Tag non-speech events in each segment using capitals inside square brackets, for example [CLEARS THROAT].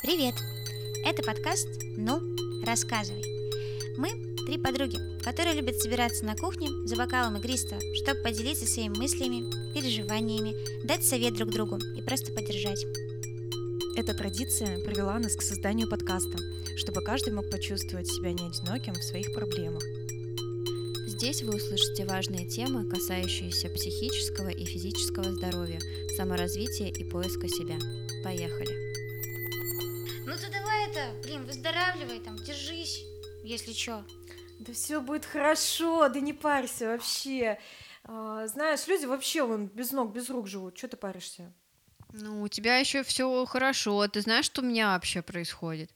Привет! Это подкаст «Ну, рассказывай». Мы – три подруги, которые любят собираться на кухне за бокалом игристого, чтобы поделиться своими мыслями, переживаниями, дать совет друг другу и просто поддержать. Эта традиция привела нас к созданию подкаста, чтобы каждый мог почувствовать себя не одиноким в своих проблемах. Здесь вы услышите важные темы, касающиеся психического и физического здоровья, саморазвития и поиска себя. Поехали! Блин, выздоравливай там, держись, если чё. Да все будет хорошо, да не парься вообще. А, знаешь, люди вообще вон без ног, без рук живут. Что ты паришься? Ну, у тебя еще все хорошо. Ты знаешь, что у меня вообще происходит?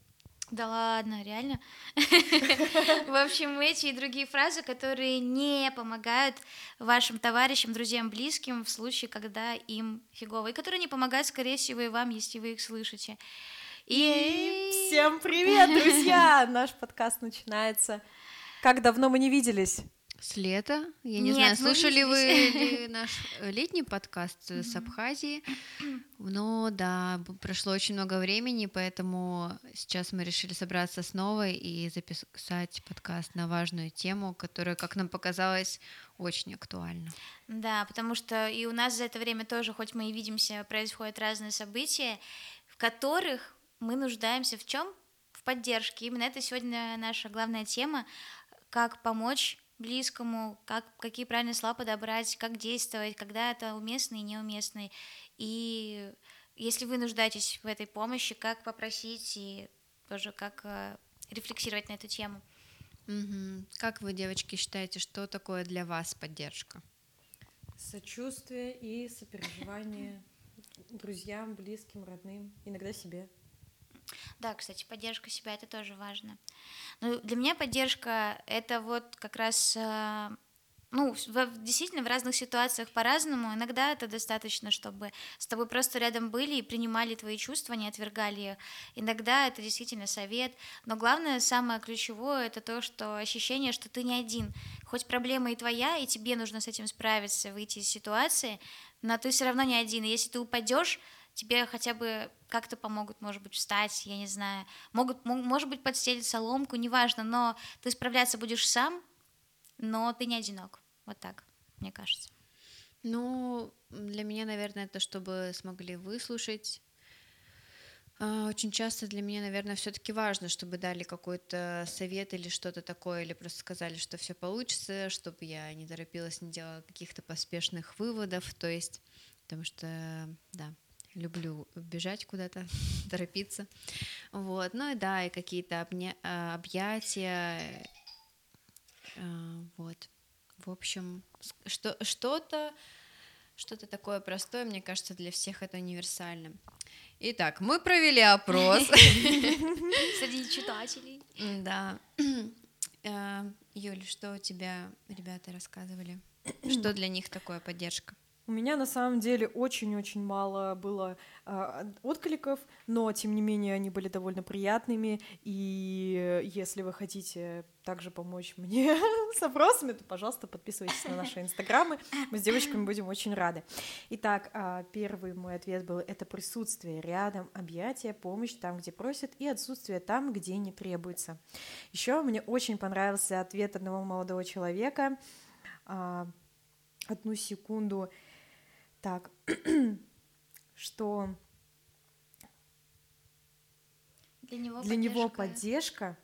Да ладно, реально. [LAUGHS] В общем, эти и другие фразы, которые не помогают вашим товарищам, друзьям, близким в случае, когда им фигово, и которые не помогают, скорее всего, и вам, если вы их слышите. И всем привет, друзья! [LAUGHS] Наш подкаст начинается. Как давно мы не виделись? С лета. Я не Нет, знаю, мы слушали вы наш летний подкаст с Абхазии. Но да, б- прошло очень много времени, поэтому сейчас мы решили собраться снова и записать подкаст на важную тему, которая, как нам показалось, очень актуальна. Да, потому что и у нас за это время тоже, хоть мы и видимся, происходят разные события, в которых мы нуждаемся в чем? В поддержке. Именно это сегодня наша главная тема, как помочь близкому, как, какие правильные слова подобрать, как действовать, когда это уместно и неуместно. И если вы нуждаетесь в этой помощи, как попросить и тоже как э, рефлексировать на эту тему. Мгм. Как вы, девочки, считаете, что такое для вас поддержка? Сочувствие и сопереживание друзьям, близким, родным, иногда себе. Да, кстати, поддержка себя это тоже важно. Ну, для меня поддержка это вот как раз, э, ну, в- действительно в разных ситуациях по-разному. Иногда это достаточно, чтобы с тобой просто рядом были и принимали твои чувства, не отвергали их. Иногда это действительно совет. Но главное, самое ключевое, это то, что ощущение, что ты не один. Хоть проблема и твоя, и тебе нужно с этим справиться, выйти из ситуации, но ты все равно не один. И если ты упадешь, тебе хотя бы как-то помогут, может быть, встать, я не знаю, могут, мо- может быть, подстелить соломку, неважно, но ты справляться будешь сам, но ты не одинок. Вот так, мне кажется. Ну, для меня, наверное, это чтобы смогли выслушать. А, Очень часто для меня, наверное, все-таки важно, чтобы дали какой-то совет или что-то такое, или просто сказали, что все получится, чтобы я не торопилась, не делала каких-то поспешных выводов, то есть, потому что, да, люблю бежать куда-то, [LAUGHS] торопиться, вот, ну и да, и какие-то обня- а, объятия, а, вот, в общем, что, что-то, что-то такое простое, мне кажется, для всех это универсально. Итак, мы провели опрос. [LAUGHS] Среди читателей. Да. [CLEARS THROAT] Э, Юль, что у тебя ребята рассказывали? [CLEARS THROAT] Что для них такое поддержка? У меня на самом деле очень-очень мало было а, откликов, но тем не менее они были довольно приятными. И если вы хотите также помочь мне [LAUGHS] с опросами, то, пожалуйста, подписывайтесь на наши инстаграмы. Мы с девочками [COUGHS] будем очень рады. Итак, а, первый мой ответ был это присутствие рядом, объятие, помощь там, где просят, и отсутствие там, где не требуется. Еще мне очень понравился ответ одного молодого человека. А, Одну секунду. Так, [CLEARS THROAT] что Для него для него поддержка. поддержка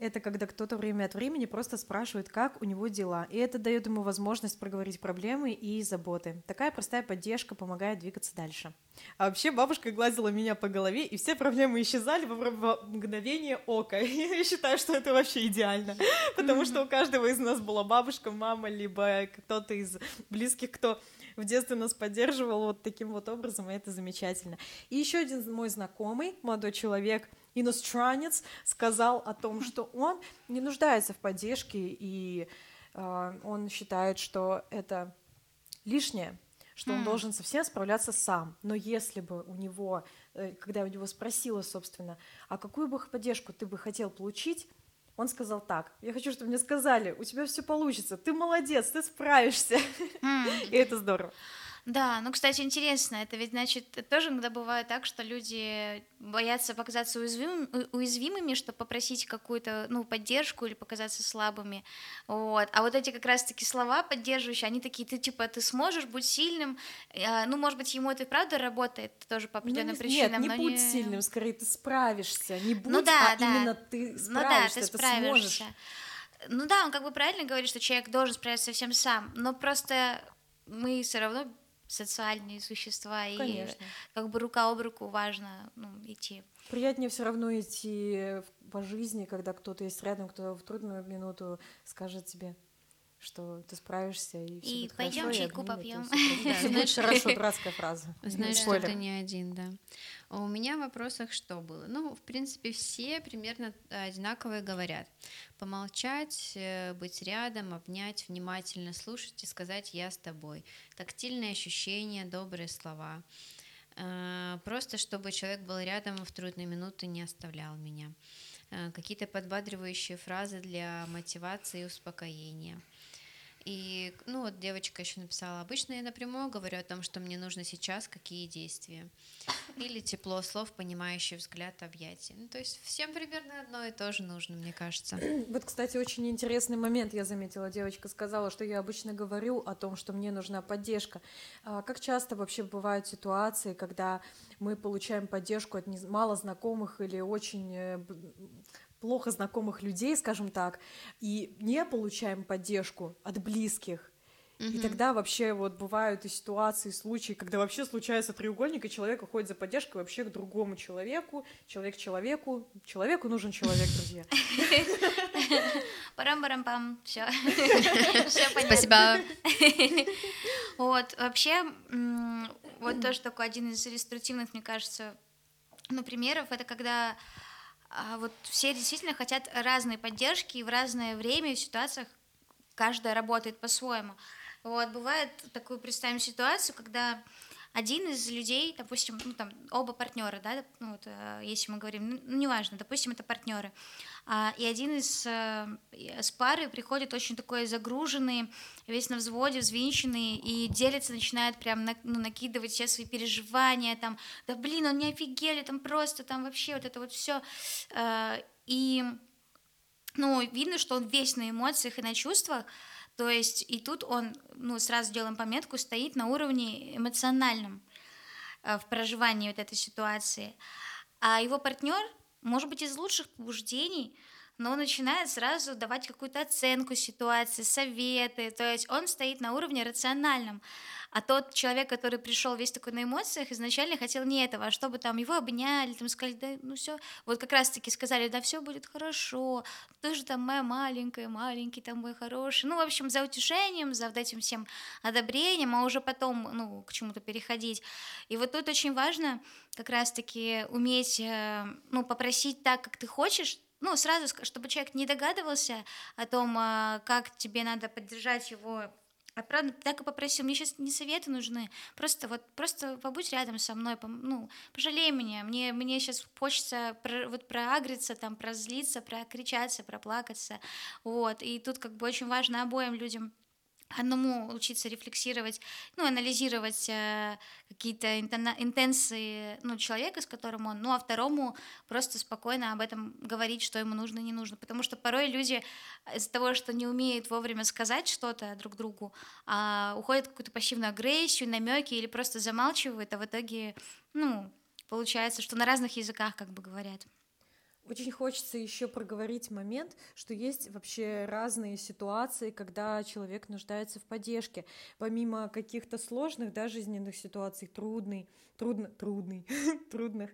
это когда кто-то время от времени просто спрашивает, как у него дела. И это дает ему возможность проговорить проблемы и заботы. Такая простая поддержка помогает двигаться дальше. А вообще бабушка гладила меня по голове, и все проблемы исчезали во мгновение ока. [LAUGHS] Я считаю, что это вообще идеально. Потому что у каждого из нас была бабушка, мама, либо кто-то из близких, кто в детстве нас поддерживал вот таким вот образом, и это замечательно. И еще один мой знакомый, молодой человек, иностранец, сказал о том, что он не нуждается в поддержке, и э, он считает, что это лишнее, что он должен совсем справляться сам. Но если бы у него, э, когда я у него спросила, собственно, а какую бы поддержку ты бы хотел получить, он сказал так, я хочу, чтобы мне сказали, у тебя все получится, ты молодец, ты справишься. [LAUGHS] И это здорово. Да, ну, кстати, интересно, это ведь значит, тоже иногда бывает так, что люди боятся показаться уязвимыми, уязвимыми чтобы попросить какую-то, ну, поддержку или показаться слабыми, вот, а вот эти как раз-таки слова поддерживающие, они такие, ты, типа, ты сможешь быть сильным, а, ну, может быть, ему это и правда работает тоже по определенным ну, причинам, Нет, не будь не... сильным, скорее, ты справишься, не ну будь, ну, да, а да. именно ты справишься, ну, да, ты, ты справишься. сможешь. Ну да, он как бы правильно говорит, что человек должен справиться совсем сам, но просто мы все равно социальные существа, Конечно. и как бы рука об руку важно ну, идти. Приятнее все равно идти по жизни, когда кто-то есть рядом, кто в трудную минуту скажет тебе, что ты справишься и все И будет пойдем хорошо, чайку попьем. Будет хорошо, дурацкая фраза. Знаешь, что ты не один, да. А у меня в вопросах что было? Ну, в принципе, все примерно одинаковые говорят. Помолчать, э, быть рядом, обнять, внимательно слушать и сказать «я с тобой». Тактильные ощущения, добрые слова. Э, Просто чтобы человек был рядом в трудные минуты, не оставлял меня. Э, Какие-то подбадривающие фразы для мотивации и успокоения. И, ну, вот девочка еще написала, обычно я напрямую говорю о том, что мне нужно сейчас, какие действия. Или тепло слов, понимающий взгляд, объятия. Ну, то есть всем примерно одно и то же нужно, мне кажется. [CLEARS THROAT] Вот, кстати, очень интересный момент я заметила. Девочка сказала, что я обычно говорю о том, что мне нужна поддержка. А как часто вообще бывают ситуации, когда мы получаем поддержку от мало знакомых или очень э, плохо знакомых людей, скажем так, и не получаем поддержку от близких. И тогда вообще вот бывают и ситуации, случаи, когда вообще случается треугольник, и человек уходит за поддержкой вообще к другому человеку, человек человеку. Человеку нужен человек, друзья. [LAUGHS] Парам-парам-пам, все. [LAUGHS] Спасибо. [LAUGHS] Вот, вообще, вот тоже такой один из иллюстративных, мне кажется, ну, примеров, это когда а, вот все действительно хотят разной поддержки, и в разное время, в ситуациях каждая работает по-своему. Вот, бывает такую, представим ситуацию, когда один из людей, допустим, ну, там, оба партнера, да, ну, вот, э, если мы говорим, ну, ну, неважно, допустим, это партнеры, а, и один из э, с пары приходит очень такой загруженный, весь на взводе, взвинченный, и делится, начинает прям ну, накидывать все свои переживания, там, да блин, он не офигели, там просто, там вообще вот это вот все. И, ну, видно, что он весь на эмоциях и на чувствах, то есть и тут он, ну, сразу делаем пометку, стоит на уровне эмоциональном э, в проживании вот этой ситуации. А его партнер, может быть, из лучших побуждений, но он начинает сразу давать какую-то оценку ситуации, советы, то есть он стоит на уровне рациональном. А тот человек, который пришел весь такой на эмоциях, изначально хотел не этого, а чтобы там его обняли, там сказали, да, ну все, вот как раз-таки сказали, да, все будет хорошо, ты же там моя маленькая, маленький там мой хороший. Ну, в общем, за утешением, за вот этим всем одобрением, а уже потом, ну, к чему-то переходить. И вот тут очень важно как раз-таки уметь, э, ну, попросить так, как ты хочешь, ну, сразу, чтобы человек не догадывался о том, а, как тебе надо поддержать его а правда, так и попросил, мне сейчас не советы нужны, просто вот, просто побудь рядом со мной, ну, пожалей меня, мне, мне сейчас хочется про, вот проагриться, там, прозлиться, прокричаться, проплакаться, вот, и тут как бы очень важно обоим людям одному учиться рефлексировать, ну, анализировать э, какие-то интенции ну, человека, с которым он, ну, а второму просто спокойно об этом говорить, что ему нужно не нужно. Потому что порой люди из-за того, что не умеют вовремя сказать что-то друг другу, а, уходят в какую-то пассивную агрессию, намеки или просто замалчивают, а в итоге, ну, получается, что на разных языках как бы говорят. Очень хочется еще проговорить момент, что есть вообще разные ситуации, когда человек нуждается в поддержке. Помимо каких-то сложных, да, жизненных ситуаций, трудный, трудно, трудный, [LAUGHS] трудных.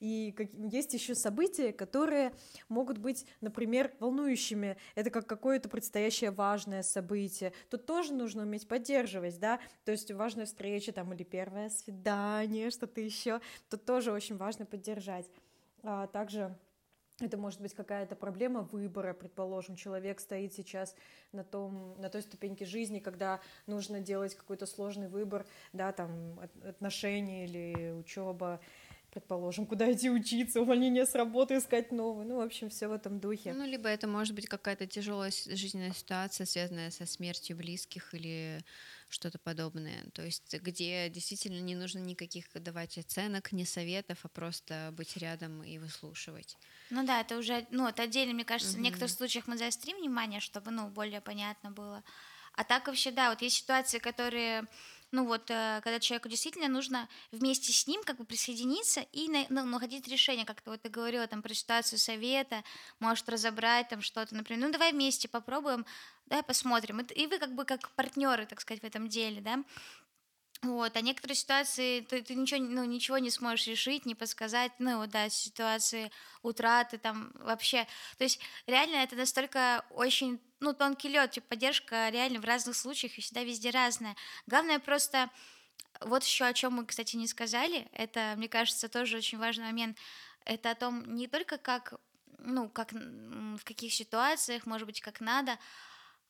И как- есть еще события, которые могут быть, например, волнующими. Это как какое-то предстоящее важное событие. Тут тоже нужно уметь поддерживать, да, то есть важная встреча там или первое свидание, что-то еще. Тут тоже очень важно поддержать. А также это может быть какая-то проблема выбора, предположим, человек стоит сейчас на, том, на той ступеньке жизни, когда нужно делать какой-то сложный выбор, да, там от- отношения или учеба, предположим, куда идти учиться, увольнение с работы, искать новую, ну, в общем, все в этом духе. Ну, либо это может быть какая-то тяжелая жизненная ситуация, связанная со смертью близких или что-то подобное. То есть где действительно не нужно никаких давать оценок, ни советов, а просто быть рядом и выслушивать. Ну да, это уже, ну, это отдельно, мне кажется, угу. в некоторых случаях мы заострим внимание, чтобы, ну, более понятно было. А так вообще, да, вот есть ситуации, которые ну вот, э, когда человеку действительно нужно вместе с ним как бы присоединиться и ну, находить решение, как ты вот ты говорила там про ситуацию совета, может разобрать там что-то, например, ну давай вместе попробуем, давай посмотрим, и вы как бы как партнеры, так сказать, в этом деле, да, вот, а некоторые ситуации ты, ты ничего, ну, ничего не сможешь решить, не подсказать, ну, да, ситуации утраты, там, вообще, то есть реально это настолько очень, ну, тонкий лед, типа, поддержка реально в разных случаях и всегда везде разная. Главное просто, вот еще о чем мы, кстати, не сказали, это, мне кажется, тоже очень важный момент, это о том не только как, ну, как, в каких ситуациях, может быть, как надо,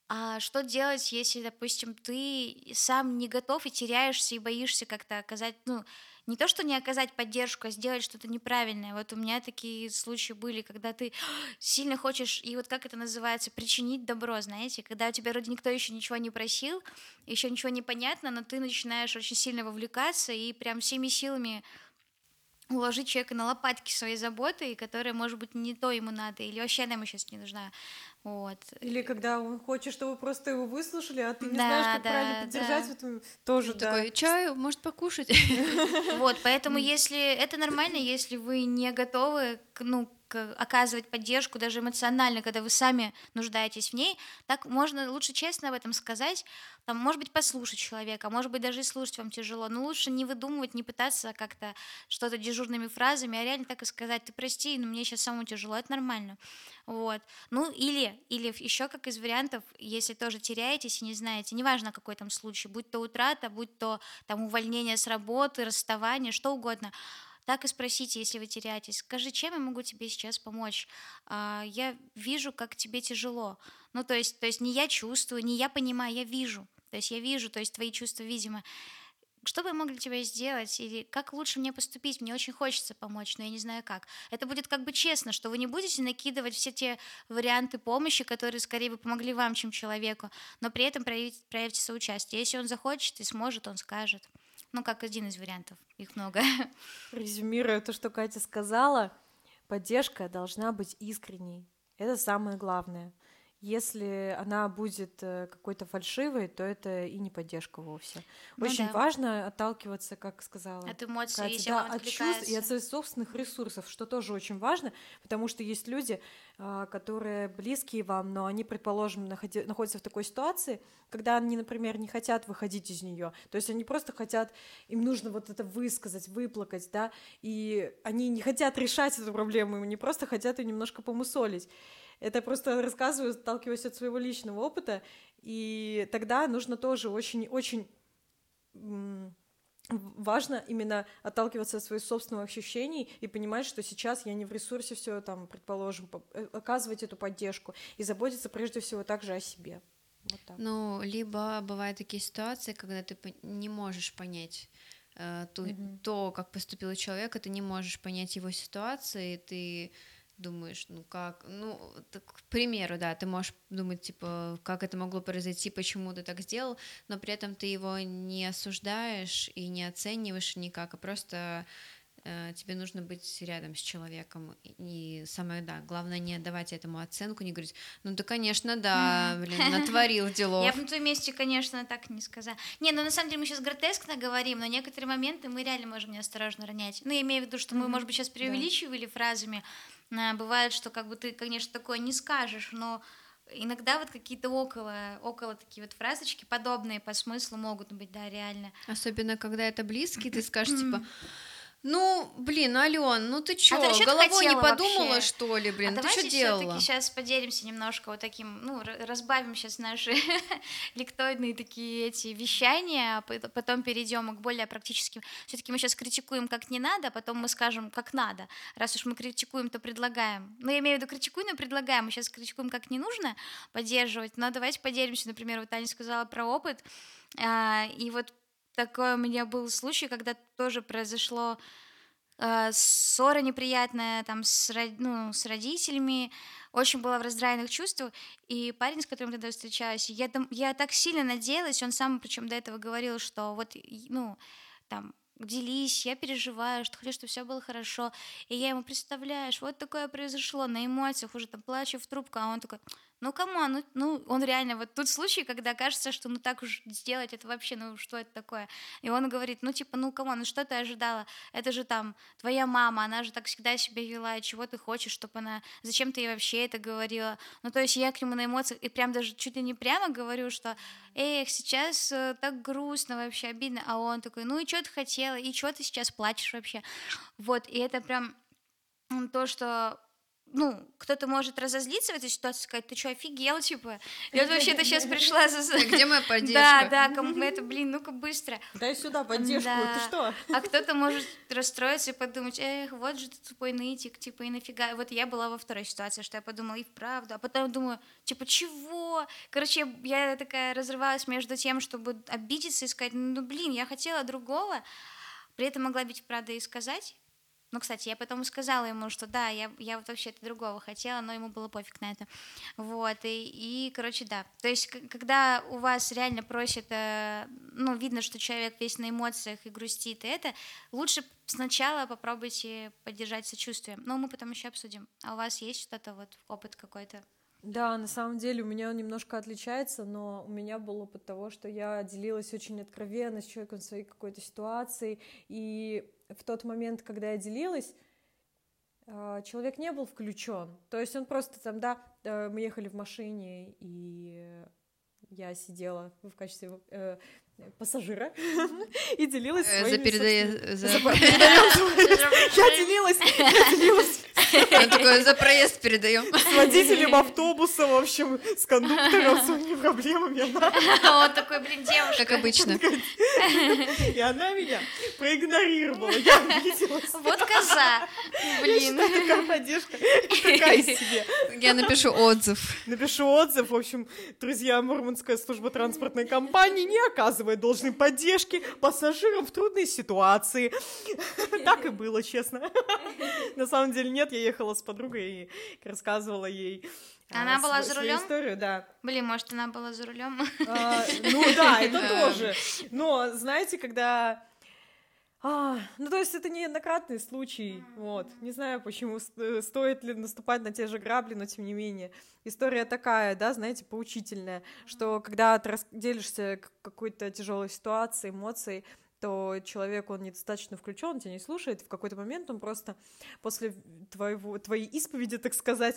а что делать, если, допустим, ты сам не готов и теряешься и боишься как-то оказать, ну, не то, что не оказать поддержку, а сделать что-то неправильное. Вот у меня такие случаи были, когда ты [GASPS] сильно хочешь, и вот как это называется, причинить добро, знаете, когда у тебя вроде никто еще ничего не просил, еще ничего не понятно, но ты начинаешь очень сильно вовлекаться и прям всеми силами уложить человека на лопатки своей заботы, которая, может быть, не то ему надо, или вообще она ему сейчас не нужна. Вот. Или когда он хочет, чтобы просто его выслушали, а ты не да, знаешь, как да, правильно поддержать, да. в этом тоже, да. Такой, чаю, может, покушать? [LAUGHS] Вот, поэтому если это нормально, если вы не готовы, ну, оказывать поддержку даже эмоционально, когда вы сами нуждаетесь в ней, так можно лучше честно об этом сказать, там, может быть, послушать человека, может быть, даже и слушать вам тяжело, но лучше не выдумывать, не пытаться как-то что-то дежурными фразами, а реально так и сказать, ты прости, но мне сейчас самому тяжело, это нормально, вот. Ну, или, или еще как из вариантов, если тоже теряетесь и не знаете, неважно, какой там случай, будь то утрата, будь то там увольнение с работы, расставание, что угодно, так и спросите, если вы теряетесь. Скажи, чем я могу тебе сейчас помочь? А, я вижу, как тебе тяжело. Ну, то есть, то есть не я чувствую, не я понимаю, я вижу. То есть я вижу, то есть твои чувства, видимо. Что бы я мог для тебя сделать? Или как лучше мне поступить? Мне очень хочется помочь, но я не знаю как. Это будет как бы честно, что вы не будете накидывать все те варианты помощи, которые скорее бы помогли вам, чем человеку, но при этом проявить, проявите соучастие. Если он захочет и сможет, он скажет. Ну, как один из вариантов, их много. [LAUGHS] Резюмируя то, что Катя сказала, поддержка должна быть искренней. Это самое главное. Если она будет э, какой-то фальшивой, то это и не поддержка вовсе. Ну, Очень да. важно отталкиваться, как сказала. От эмоций, Катя, если да, от чувств и от своих собственных ресурсов, что тоже очень важно, потому что есть люди, а, которые близкие вам, но они, предположим, находятся в такой ситуации, когда они, например, не хотят выходить из нее. То есть они просто хотят, им нужно вот это высказать, выплакать, да, и они не хотят решать эту проблему, они просто хотят ее немножко помусолить. Это просто рассказываю, сталкиваясь от своего личного опыта, и тогда нужно тоже очень-очень важно именно отталкиваться от своих собственных ощущений и понимать, что сейчас я не в ресурсе все там, предположим, э, оказывать эту поддержку и заботиться прежде всего также о себе. Вот так. Ну, либо бывают такие ситуации, когда ты не можешь понять э, ту, mm-hmm. то, как поступил человек, и ты не можешь понять его ситуации, ты думаешь, ну как, ну, так, к примеру, да, ты можешь думать, типа, как это могло произойти, почему ты так сделал, но при этом ты его не осуждаешь и не оцениваешь никак, а просто э, тебе нужно быть рядом с человеком. И самое, да, главное не давать этому оценку, не говорить, ну да, конечно, да, блин, [LAUGHS] натворил делов. Я бы на твоем месте, конечно, так не сказала. Не, ну на самом деле мы сейчас гротескно говорим, но некоторые моменты мы реально можем неосторожно ронять. Ну, я имею в виду, что мы, может быть, сейчас преувеличивали фразами, бывает, что как бы ты, конечно, такое не скажешь, но иногда вот какие-то около, около такие вот фразочки подобные по смыслу могут быть, да, реально. Особенно, когда это близкий, ты скажешь, типа, ну, блин, Ален, ну ты чё, а ты головой не подумала, вообще? что ли, блин, а ты что делала? давайте сейчас поделимся немножко вот таким, ну, разбавим сейчас наши [LAUGHS] лектоидные такие эти вещания, а потом перейдем к более практическим. все таки мы сейчас критикуем как не надо, а потом мы скажем как надо. Раз уж мы критикуем, то предлагаем. Ну, я имею в виду критикуем, но предлагаем. Мы сейчас критикуем как не нужно поддерживать, но давайте поделимся, например, вот Таня сказала про опыт, а, и вот такой у меня был случай, когда тоже произошло э, ссора неприятная там с, ну, с родителями, очень была в раздраенных чувствах, и парень, с которым тогда встречалась, я, там, я так сильно надеялась, он сам причем до этого говорил, что вот, ну, там, делись, я переживаю, что хочу, чтобы все было хорошо. И я ему представляешь, вот такое произошло на эмоциях, уже там плачу в трубку, а он такой, ну кому, ну, ну он реально, вот тут случай, когда кажется, что ну так уж сделать, это вообще, ну что это такое? И он говорит, ну типа, ну кому, ну что ты ожидала? Это же там твоя мама, она же так всегда себя вела, чего ты хочешь, чтобы она, зачем ты ей вообще это говорила? Ну то есть я к нему на эмоциях, и прям даже чуть ли не прямо говорю, что, эх, сейчас э, так грустно вообще, обидно, а он такой, ну и что ты хотела, и что ты сейчас плачешь вообще? Вот, и это прям то, что ну, кто-то может разозлиться в этой ситуации, сказать, ты что, офигел, типа? Я вот вообще-то сейчас [LAUGHS] пришла за... Где моя [LAUGHS] поддержка? Да, да, кому [LAUGHS] это, блин, ну-ка быстро. Дай сюда поддержку, да. ты что? А кто-то может расстроиться и подумать, эх, вот же ты тупой нытик, типа, и нафига. Вот я была во второй ситуации, что я подумала, и вправду, а потом думаю, типа, чего? Короче, я такая разрывалась между тем, чтобы обидеться и сказать, ну, блин, я хотела другого, при этом могла быть правда и сказать, ну, кстати, я потом сказала ему, что да, я, я вот вообще-то другого хотела, но ему было пофиг на это. Вот, и, и короче, да. То есть, когда у вас реально просят, э, ну, видно, что человек весь на эмоциях и грустит, и это, лучше сначала попробуйте поддержать сочувствие. Но мы потом еще обсудим. А у вас есть что-то, вот, опыт какой-то? Да, на самом деле у меня он немножко отличается, но у меня был опыт того, что я делилась очень откровенно с человеком своей какой-то ситуацией, и в тот момент, когда я делилась, а, человек не был включен. То есть он просто там, да, э, мы ехали в машине, и я сидела в качестве э, пассажира [LAUGHS] и делилась э, своими... За передае... За... [LAUGHS] Я делилась, я делилась [LAUGHS] [LAUGHS] он такой, за проезд передаем. С водителем автобуса, в общем, с кондуктором, своими проблемами. [LAUGHS] Он такой, блин, девушка. Как обычно. И она меня проигнорировала, я обиделась. Вот коза, блин. Такая поддержка, такая [LAUGHS] себе. Я напишу отзыв. Напишу отзыв, в общем, друзья, Мурманская служба транспортной компании не оказывает должной поддержки пассажирам в трудной ситуации. Так и было, честно. На самом деле нет, я ехала с подругой и рассказывала ей она а, была за рулем? историю, да. Блин, может, она была за рулем? А, ну да, [LAUGHS] это тоже. Но, знаете, когда... А, ну, то есть это неоднократный случай, вот. Не знаю, почему, э, стоит ли наступать на те же грабли, но тем не менее. История такая, да, знаете, поучительная, что когда ты делишься какой-то тяжелой ситуацией, эмоцией, то человек, он недостаточно включен, тебя не слушает, в какой-то момент он просто после твоего, твоей исповеди, так сказать,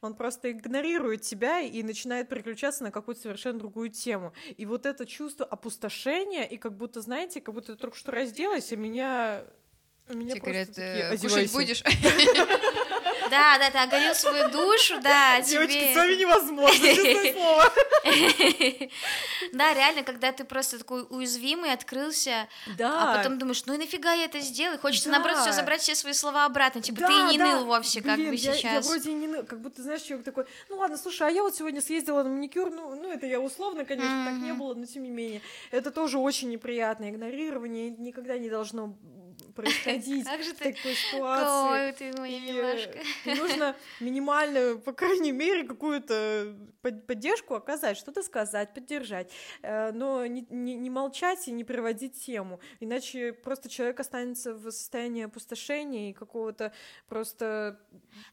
он просто игнорирует тебя и начинает переключаться на какую-то совершенно другую тему. И вот это чувство опустошения, и как будто, знаете, как будто только что разделась, и меня... меня Тебе говорят, такие, кушать будешь? [LAUGHS] Да, да, ты оголил свою душу, да, Девочки, тебе... с вами невозможно, честное [LAUGHS] слово. Да, реально, когда ты просто такой уязвимый, открылся, да. а потом думаешь, ну и нафига я это сделаю? Хочется, да. наоборот, все забрать все свои слова обратно, типа, да, ты и не да. ныл вовсе, как бы я, сейчас. Я вроде не ныл, как будто, знаешь, человек такой, ну ладно, слушай, а я вот сегодня съездила на маникюр, ну, ну это я условно, конечно, mm-hmm. так не было, но тем не менее. Это тоже очень неприятно, игнорирование никогда не должно [LAUGHS] происходить как же в такой ситуации. Ой, ты моя милашка. Нужно минимальную, по крайней мере, какую-то поддержку оказать, что-то сказать, поддержать, э, но не, не, не молчать и не приводить тему, иначе просто человек останется в состоянии опустошения и какого-то просто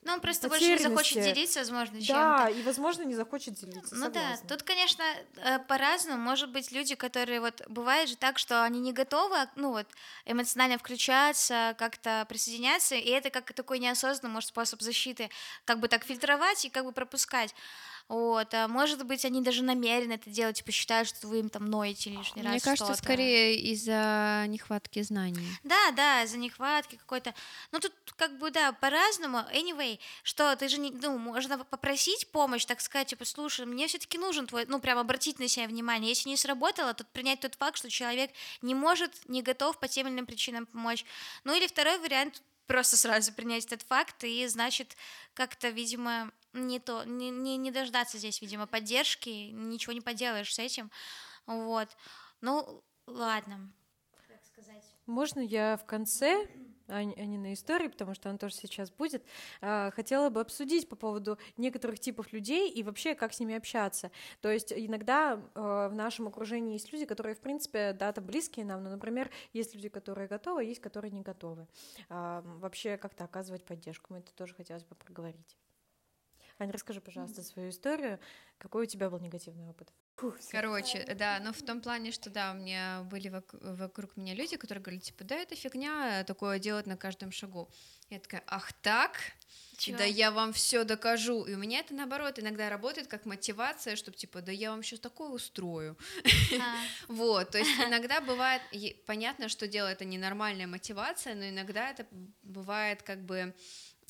Ну, он просто больше не захочет делиться, возможно, чем-то. Да, и, возможно, не захочет делиться, Ну согласна. да, тут, конечно, э, по-разному, может быть, люди, которые вот, бывает же так, что они не готовы, ну вот, эмоционально включаться, как-то присоединяться, и это как такой неосознанный, может, способ защиты, как бы так фильтровать и как бы пропускать. Вот, а может быть, они даже намеренно это делают, типа считают, что вы им там ноете лишний Мне раз. Мне кажется, скорее из-за нехватки знаний. Да, да, из-за нехватки какой-то. Ну тут как бы да, по-разному. Anyway, что ты же не, ну, можно попросить помощь, так сказать, типа, слушай, мне все-таки нужен твой, ну прям обратить на себя внимание. Если не сработало, то принять тот факт, что человек не может, не готов по тем или иным причинам помочь. Ну или второй вариант просто сразу принять этот факт и значит как-то, видимо, не то, не, не, не дождаться здесь, видимо, поддержки, ничего не поделаешь с этим, вот. Ну, ладно. Можно я в конце а не на истории, потому что он тоже сейчас будет, а, хотела бы обсудить по поводу некоторых типов людей и вообще как с ними общаться. То есть иногда а, в нашем окружении есть люди, которые, в принципе, да, там близкие нам, но, например, есть люди, которые готовы, есть, которые не готовы. Вообще как-то оказывать поддержку. Мы это тоже хотелось бы проговорить. Аня, расскажи, пожалуйста, свою историю. Какой у тебя был негативный опыт? Короче, да, но в том плане, что да, у меня были вокруг, меня люди, которые говорили, типа, да, это фигня, такое делать на каждом шагу. Я такая, ах так? Чё? Да я вам все докажу. И у меня это наоборот иногда работает как мотивация, чтобы типа, да я вам сейчас такое устрою. А. [LAUGHS] Вот, то есть иногда бывает, понятно, что дело это ненормальная мотивация, но иногда это бывает как бы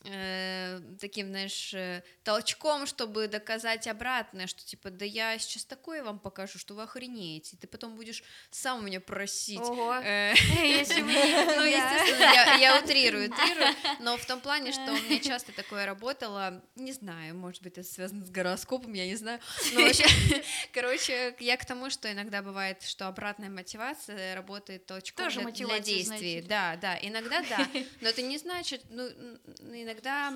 э, таким, знаешь, э, толчком, чтобы доказать обратное, что типа, да я сейчас такое вам покажу, что вы охренеете, и ты потом будешь сам у меня просить. Ого. Э, [LAUGHS] [LAUGHS] ну, естественно, я утрирую, утрирую, но в том плане, что у меня [LAUGHS] часто такое работало, не знаю, может быть, это связано с гороскопом, я не знаю, но вообще, короче, я к тому, что иногда бывает, что обратная мотивация работает толчком для действий. Да, да, иногда да, но это не значит, ну, иногда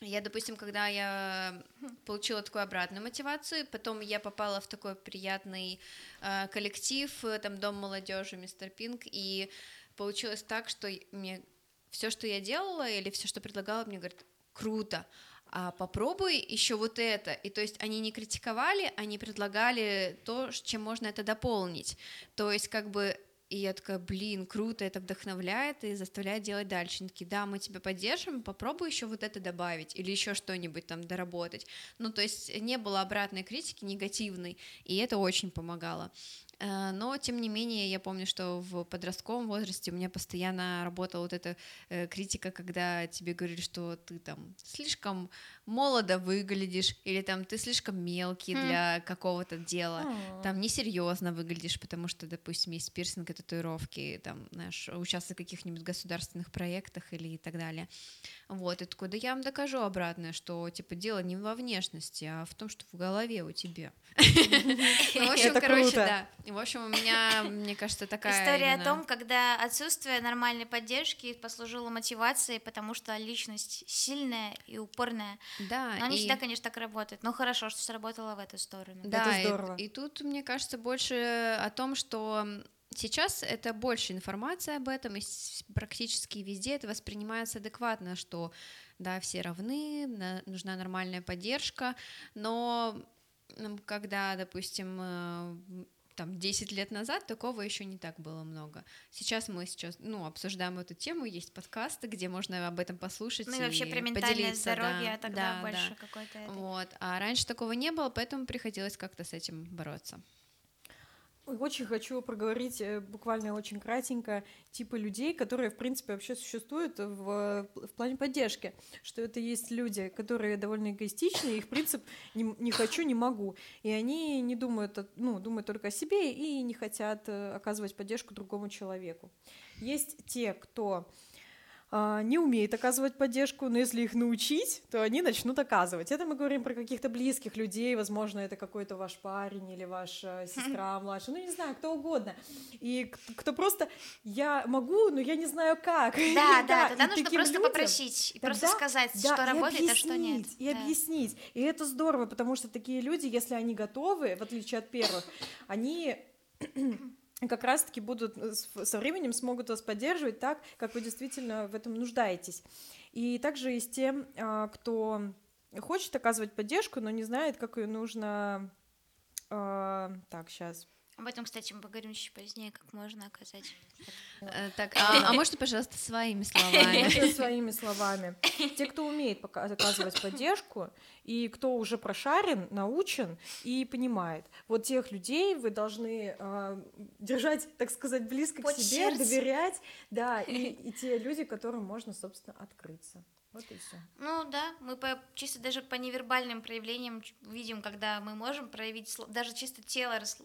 я, допустим, когда я получила такую обратную мотивацию, потом я попала в такой приятный э, коллектив, э, там Дом молодежи, Мистер Пинк, и получилось так, что мне все, что я делала или все, что предлагала, мне говорят, круто, а попробуй еще вот это. И то есть они не критиковали, они предлагали то, чем можно это дополнить. То есть как бы и я такая, блин, круто, это вдохновляет и заставляет делать дальше. Они такие, да, мы тебя поддержим, попробуй еще вот это добавить или еще что-нибудь там доработать. Ну, то есть не было обратной критики негативной, и это очень помогало. Э, но, тем не менее, я помню, что в подростковом возрасте у меня постоянно работала вот эта э, критика, когда тебе говорили, что ты там слишком молодо выглядишь, или там ты слишком мелкий хм. для какого-то дела, oh. там несерьезно выглядишь, потому что, допустим, есть пирсинг и татуировки, там, знаешь, участвовать в каких-нибудь государственных проектах или и так далее. Вот, и такой, да я вам докажу обратное, что, типа, дело не во внешности, а в том, что в голове у тебя. [LAUGHS] Ну, в общем, короче, да. В общем, у меня, мне кажется, такая История о том, когда отсутствие нормальной поддержки послужило мотивацией, потому что личность сильная и упорная. Да. Но не всегда, конечно, так работает. Но хорошо, что сработало в эту сторону. Да, это здорово. И тут, мне кажется, больше о том, что Сейчас это больше информации об этом, и практически везде это воспринимается адекватно, что да, все равны, нужна нормальная поддержка, но когда, допустим, э, там 10 лет назад такого еще не так было много. Сейчас мы сейчас, ну, обсуждаем эту тему, есть подкасты, где можно об этом послушать. Ну и вообще про ментальное здоровье да, тогда да, больше да. какой-то. Вот, а раньше такого не было, поэтому приходилось как-то с этим бороться. Очень хочу проговорить э, буквально очень кратенько типы людей, которые, в принципе, вообще существуют в, в плане поддержки. Что это есть люди, которые довольно эгоистичны, их принцип не, не хочу, не могу. И они не думают, ну, думают только о себе и не хотят э, оказывать поддержку другому человеку. Есть те, кто а, не умеет оказывать поддержку, но если их научить, то они начнут оказывать. Это мы говорим про каких-то близких людей, возможно, это какой-то ваш парень или ваша сестра младшая, ну не знаю, кто угодно. И кто просто, я могу, но я не знаю как. Да, [LAUGHS] да, тогда нужно просто людям, попросить и просто сказать, да, что работает, а что нет. И да. объяснить. И это здорово, потому что такие люди, если они готовы, в отличие от первых, они как раз-таки будут э, со временем смогут вас поддерживать так, как вы действительно в этом нуждаетесь. И также есть те, а, кто хочет оказывать поддержку, но не знает, как ее нужно... А, так, сейчас об этом, кстати, мы поговорим чуть позднее, как можно оказать. Э, так, а, а можно, пожалуйста, своими словами? [LAUGHS] Своими словами. Те, кто умеет оказывать поддержку, и кто уже прошарен, научен и понимает. Вот тех людей вы должны э, держать, так сказать, близко Под к себе, сердце. доверять, да, и, и те люди, которым можно, собственно, открыться. Вот и все. Ну да, мы по, чисто даже по невербальным проявлениям видим, когда мы можем проявить даже чисто тело рас...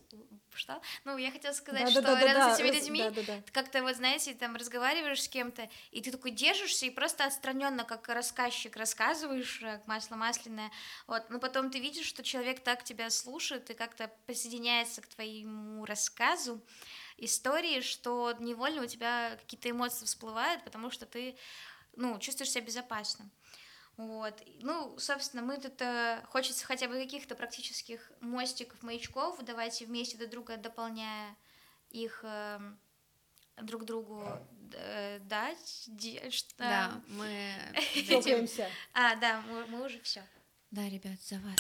что? Ну, я хотела сказать, да, что да, да, рядом да, с этими да, людьми да, да, да. как-то вот, знаете, там разговариваешь с кем-то, и ты такой держишься и просто отстраненно, как рассказчик, рассказываешь, как масло масляное, вот, но потом ты видишь, что человек так тебя слушает и как-то присоединяется к твоему рассказу, истории, что невольно у тебя какие-то эмоции всплывают, потому что ты, ну, чувствуешь себя безопасно. Вот. Ну, собственно, мы тут э, хочется хотя бы каких-то практических мостиков, маячков, давайте вместе друг друга дополняя их э, друг другу э, дать. Де, что... Да, мы [LAUGHS] Чокаемся. А, да, мы, мы уже все. Да, ребят, за вас.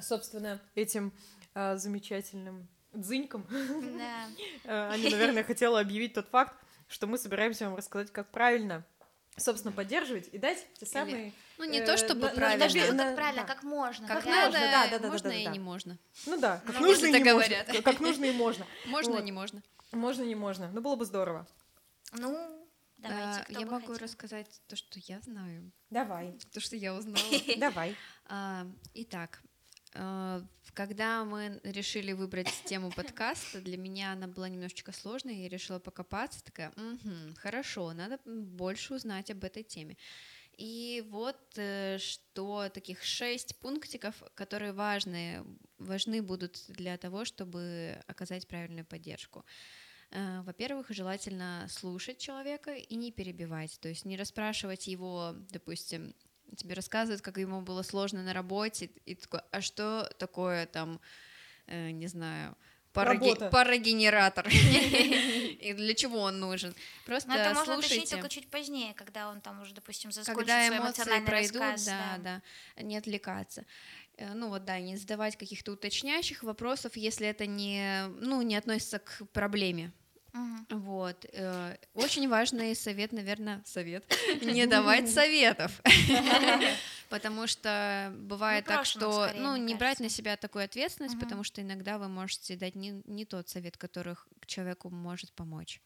Собственно, этим а, замечательным дзыньком Да. [LAUGHS] э, они, наверное, хотела объявить тот факт, что мы собираемся вам рассказать, как правильно, собственно, поддерживать и дать те самые... Ну, не э, то чтобы на- на- правильно. Чтобы на- как правильно, да. как можно. Как Как да. надо, можно, да, да, да, можно да, и да. не можно. Ну да, как Ну, нужно и можно. Как нужно и можно. [LAUGHS] Можно, Вот. не можно. Можно, не можно. Ну, было бы здорово. Ну, давайте, А, я могу хотел. рассказать то, что я знаю, Давай, то, что я узнала. [LAUGHS] давай. А, Итак, когда мы решили выбрать тему [COUGHS] подкаста, для меня она была немножечко сложной, я решила покопаться, такая, «Мгм, хорошо, надо больше узнать об этой теме. И вот э, что таких шесть пунктиков, которые важны, важны будут для того, чтобы оказать правильную поддержку. Э, Во-первых, желательно слушать человека и не перебивать, то есть не расспрашивать его, допустим, тебе рассказывают, как ему было сложно на работе, и такой, а что такое там, э, не знаю, пароге- парогенератор, [LAUGHS] и для чего он нужен? Просто Но это можно уточнить слушайте. только чуть позднее, когда он там уже, допустим, закончит Когда свой эмоции эмоциональный пройдут, рассказ. да, да, не отвлекаться. Э, Ну вот, да, не задавать каких-то уточняющих вопросов, если это не, ну, не относится к проблеме. Мгм. Вот. э, Очень важный совет, наверное, совет, [LAUGHS] не давать советов. [LAUGHS] Потому что бывает так, что, ну, не брать на себя такую ответственность, потому что иногда вы можете дать не, не тот совет, который человеку может помочь.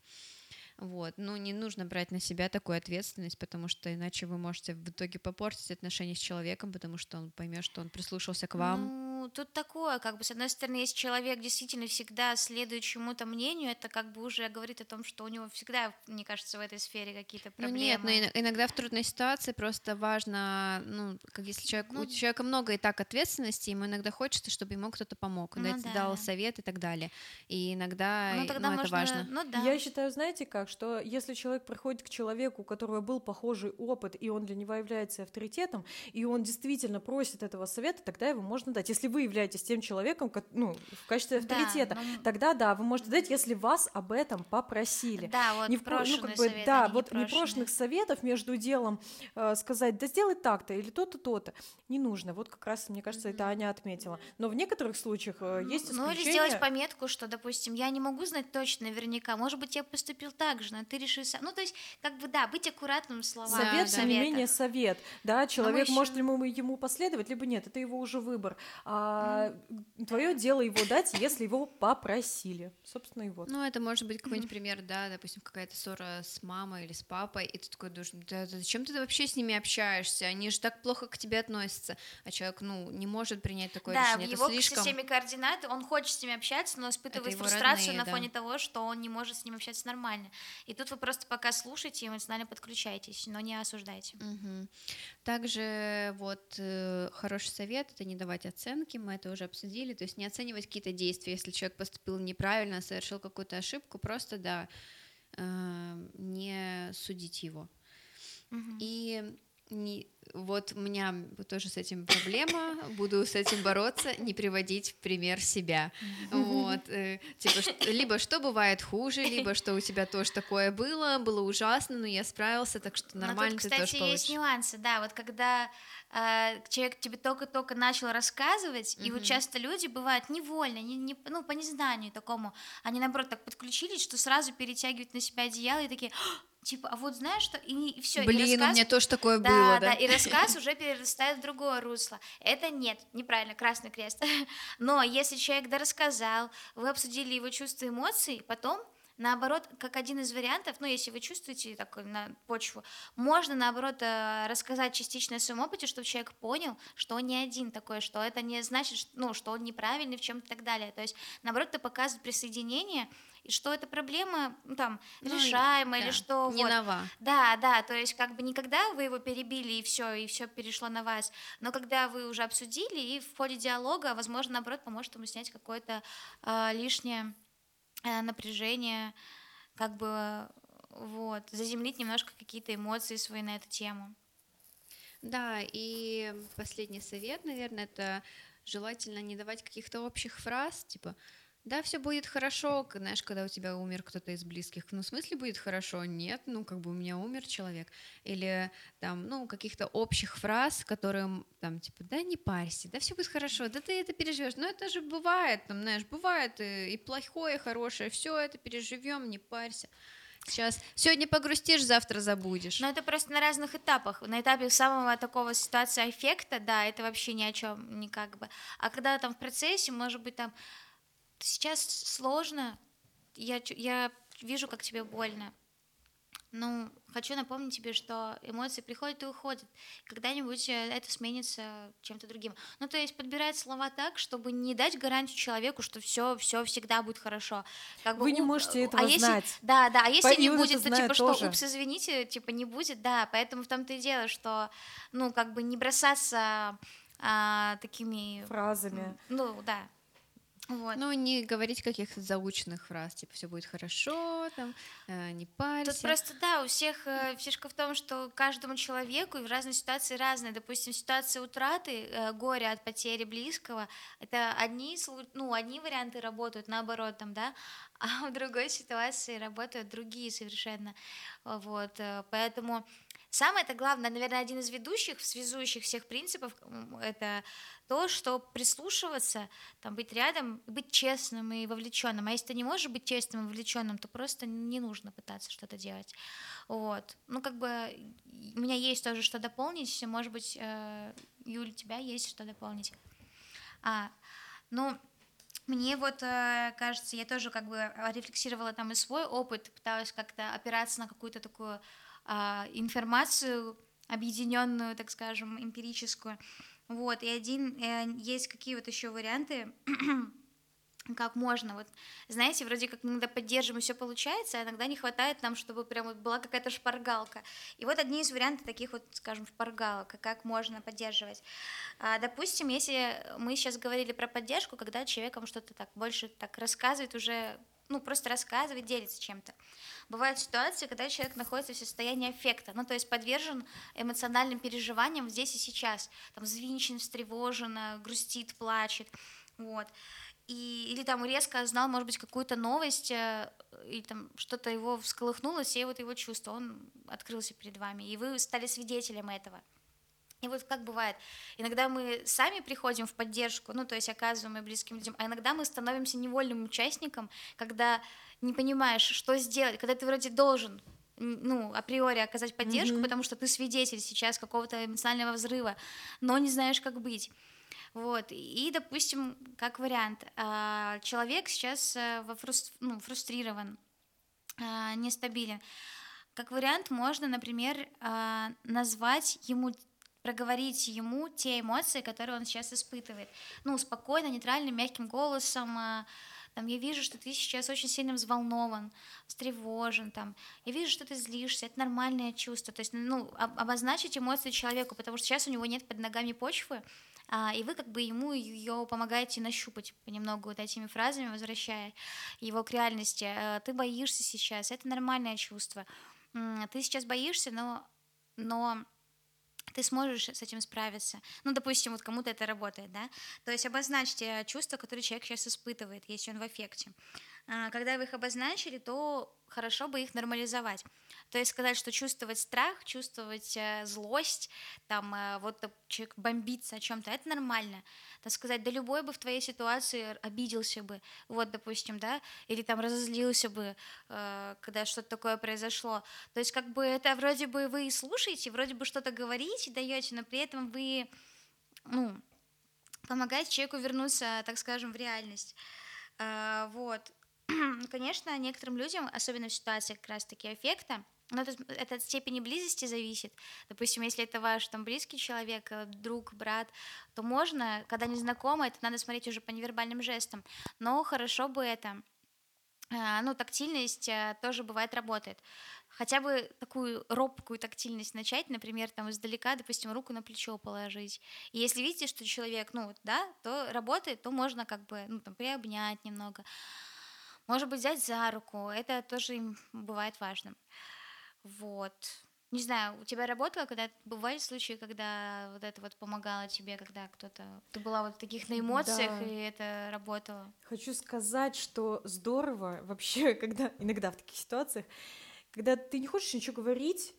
Вот. Ну, не нужно брать на себя такую ответственность, потому что иначе вы можете в итоге попортить отношения с человеком, потому что он поймет, что он прислушался к вам. Ну, тут такое, как бы, с одной стороны, если человек действительно всегда следует чему-то мнению, это как бы уже говорит о том, что у него всегда, мне кажется, в этой сфере какие-то Ну проблемы. нет, но ино- иногда в трудной ситуации просто важно, ну, как если человек, Ну, у человека много и так ответственности, ему иногда хочется, чтобы ему кто-то помог, Ну дать, да, дал да. совет и так далее. И иногда, Ну, тогда ну, это можно, важно. ну да. Я считаю, знаете как, что если человек приходит к человеку, у которого был похожий опыт, и он для него является авторитетом, и он действительно просит этого совета, тогда его можно дать. Если вы являетесь тем человеком, ко- ну, в качестве Да, авторитета, ну, тогда да, вы можете дать, если вас об этом попросили. Да, вот Не в про- ну, как бы, советы, да, они вот непрошенные. непрошенных советов между делом э, сказать, да сделай так-то или то-то, то-то, не нужно. Вот как раз, мне кажется, это Аня отметила. Но в некоторых случаях э, есть Ну или исключения. сделать пометку, что, допустим, я не могу знать точно наверняка, может быть, я поступил так же, но ты реши сам. Ну, то есть, как бы, да, быть аккуратным в словах. Да, Совет, да. тем не менее, совет. Да, человек ещё- может ли ему, ему последовать, либо нет, это его уже выбор. А твое дело его дать, если его попросили. Собственно, и вот. Ну, это может быть какой-нибудь пример, да, допустим, какая-то ссора с мамой или с папой, и ты такой думаешь, да, да зачем ты вообще с ними общаешься? Они же так плохо к тебе относятся. А человек, ну, не может принять такое Да, в решение. его это слишком... системе координат он хочет с ними общаться, но испытывает его фрустрацию родные, на да. фоне того, что он не может с ними общаться нормально. И тут вы просто пока слушаете и эмоционально подключаетесь, но не осуждайте. Мгм. Также вот э, хороший совет это не давать оценки, мы это уже обсудили, то есть не оценивать какие-то действия, если человек поступил неправильно, совершил какую-то ошибку, просто да э, не судить его. Мгм. И не- вот у меня тоже с этим проблема, буду с этим бороться, не приводить в пример себя. Вот, э, типа, ш- либо что бывает хуже, либо что у тебя тоже такое было, было ужасно, но я справился, так что Но нормально тут, ты кстати, тоже есть получишь. нюансы, да, вот когда человек тебе только-только начал рассказывать, и вот часто люди бывают невольно, не, не- ну, по незнанию такому, они, наоборот, так подключились, что сразу перетягивают на себя одеяло и такие, «А, типа, а вот знаешь что, и, все, Блин, у меня тоже такое да, было, да, да? и рассказ [LAUGHS] уже перерастает в другое русло. Это нет, неправильно, красный крест. [LAUGHS] Но если человек дорассказал, вы обсудили его чувства и эмоции, потом Наоборот, как один из вариантов, ну, если вы чувствуете такой на почву, можно, наоборот, э, рассказать частично о своем опыте, чтобы человек понял, что он не один такой, что это не значит, ну, что он неправильный в чем-то и так далее. То есть, наоборот, это показывает присоединение, и что эта проблема, ну, там, Ну, решаема, или Да, что не вот. нова. Да, да, то есть как бы никогда вы его перебили и все, и все перешло на вас, но когда вы уже обсудили и в ходе диалога, возможно, наоборот, поможет ему снять какое-то а, лишнее э, напряжение, как бы вот, заземлить немножко какие-то эмоции свои на эту тему. Да, и последний совет, наверное, это желательно не давать каких-то общих фраз, типа да, все будет хорошо, знаешь, когда у тебя умер кто-то из близких. Ну, в смысле будет хорошо? Нет, ну, как бы у меня умер человек. Или там, ну, каких-то общих фраз, которые там, типа, да, не парься, да, все будет хорошо, да ты это переживешь. Но это же бывает, там, знаешь, бывает и, и плохое, и хорошее, все это переживем, не парься. Сейчас сегодня погрустишь, завтра забудешь. Но это просто на разных этапах. На этапе самого такого ситуации эффекта, да, это вообще ни о чем, не как бы. А когда там в процессе, может быть, там сейчас сложно, я, я вижу, как тебе больно. Ну, хочу напомнить тебе, что эмоции приходят и уходят. Когда-нибудь э, это сменится чем-то другим. Ну, то есть подбирать слова так, чтобы не дать гарантию человеку, что все, все всегда будет хорошо. Как бы, Вы не можете этого а если, знать. Да, да. А если Поют не будет, то типа тоже. что, упс, извините, типа не будет, да. Поэтому в том-то и дело, что, ну, как бы не бросаться а, такими фразами. Ну, да. Вот. Ну, не говорить каких-то заученных фраз, типа все будет хорошо, там, э, не парься. Тут просто, да, у всех э, фишка в том, что каждому человеку и в разной ситуации разные. Допустим, ситуация утраты, э, горя от потери близкого, это одни, ну, одни варианты работают, наоборот, там, да, а в другой ситуации работают другие совершенно. Вот, э, поэтому самое это главное, наверное, один из ведущих, связующих всех принципов, это то, что прислушиваться, там, быть рядом, быть честным и вовлеченным. А если ты не можешь быть честным и вовлеченным, то просто не нужно пытаться что-то делать. Вот. Ну, как бы у меня есть тоже что дополнить. Может быть, э, Юль, у тебя есть что дополнить? А, ну, мне вот э, кажется, я тоже как бы рефлексировала там и свой опыт, пыталась как-то опираться на какую-то такую а, информацию объединенную, так скажем, эмпирическую. Вот, и один, есть какие вот еще варианты, [CLEARS THROAT] как можно, вот, знаете, вроде как иногда поддерживаем, все получается, а иногда не хватает нам, чтобы прям вот была какая-то шпаргалка. И вот одни из вариантов таких вот, скажем, шпаргалок, как можно поддерживать. А, допустим, если мы сейчас говорили про поддержку, когда человеком что-то так больше так рассказывает уже, ну, просто рассказывает, делится чем-то. Бывают ситуации, когда человек находится в состоянии эффекта, ну, то есть подвержен эмоциональным переживаниям здесь и сейчас, там, взвинчен, встревожен, грустит, плачет, вот. И, или там резко знал, может быть, какую-то новость, э, и там что-то его всколыхнуло, все вот его чувства, он открылся перед вами, и вы стали свидетелем этого. И вот как бывает, иногда мы сами приходим в поддержку, ну, то есть оказываем близким людям, а иногда мы становимся невольным участником, когда не понимаешь, что сделать, когда ты вроде должен ну, априори оказать поддержку, mm-hmm. потому что ты свидетель сейчас какого-то эмоционального взрыва, но не знаешь, как быть. Вот, и, допустим, как вариант, а, человек сейчас э, во фрустр... ну, фрустрирован, а, нестабилен. Как вариант можно, например, а, назвать ему проговорить ему те эмоции, которые он сейчас испытывает. Ну, спокойно, нейтральным, мягким голосом, там, я вижу, что ты сейчас очень сильно взволнован, встревожен, там, я вижу, что ты злишься, это нормальное чувство, то есть, ну, обозначить эмоции человеку, потому что сейчас у него нет под ногами почвы, а, и вы как бы ему ее помогаете нащупать понемногу вот этими фразами, возвращая его к реальности. А, ты боишься сейчас, это нормальное чувство. Ты сейчас боишься, но, но ты сможешь с этим справиться. Ну, допустим, вот кому-то это работает, да. То есть обозначьте чувства, которые человек сейчас испытывает, если он в эффекте. А, когда вы их обозначили, то хорошо бы их нормализовать. То есть сказать, что чувствовать страх, чувствовать э, злость, там э, вот человек бомбится о чем-то, это нормально. Так сказать, да любой бы в твоей ситуации обиделся бы, вот, допустим, да, или там разозлился бы, э, когда что-то такое произошло. То есть как бы это вроде бы вы слушаете, вроде бы что-то говорите, даете, но при этом вы, ну, помогаете человеку вернуться, так скажем, в реальность. Вот. Конечно, некоторым людям, особенно в ситуации как раз-таки эффекта, но это, это от степени близости зависит. Допустим, если это ваш там близкий человек, э, друг, брат, то можно, когда не знакомо, это надо смотреть уже по невербальным жестам. Но хорошо бы это э, ну, тактильность э, тоже бывает работает. Хотя бы такую робкую тактильность начать, например, там издалека, допустим, руку на плечо положить. И если видите, что человек, ну, да, то работает, то можно как бы, ну, там, приобнять немного. Может быть, взять за руку, это тоже бывает важным. Вот. Не знаю, у тебя работало, когда бывали случаи, когда вот это вот помогало тебе, когда кто-то... Ты была вот таких на эмоциях, Да. и это работало? Хочу сказать, что здорово вообще, [LAUGHS] когда иногда в таких ситуациях, когда ты не хочешь ничего говорить,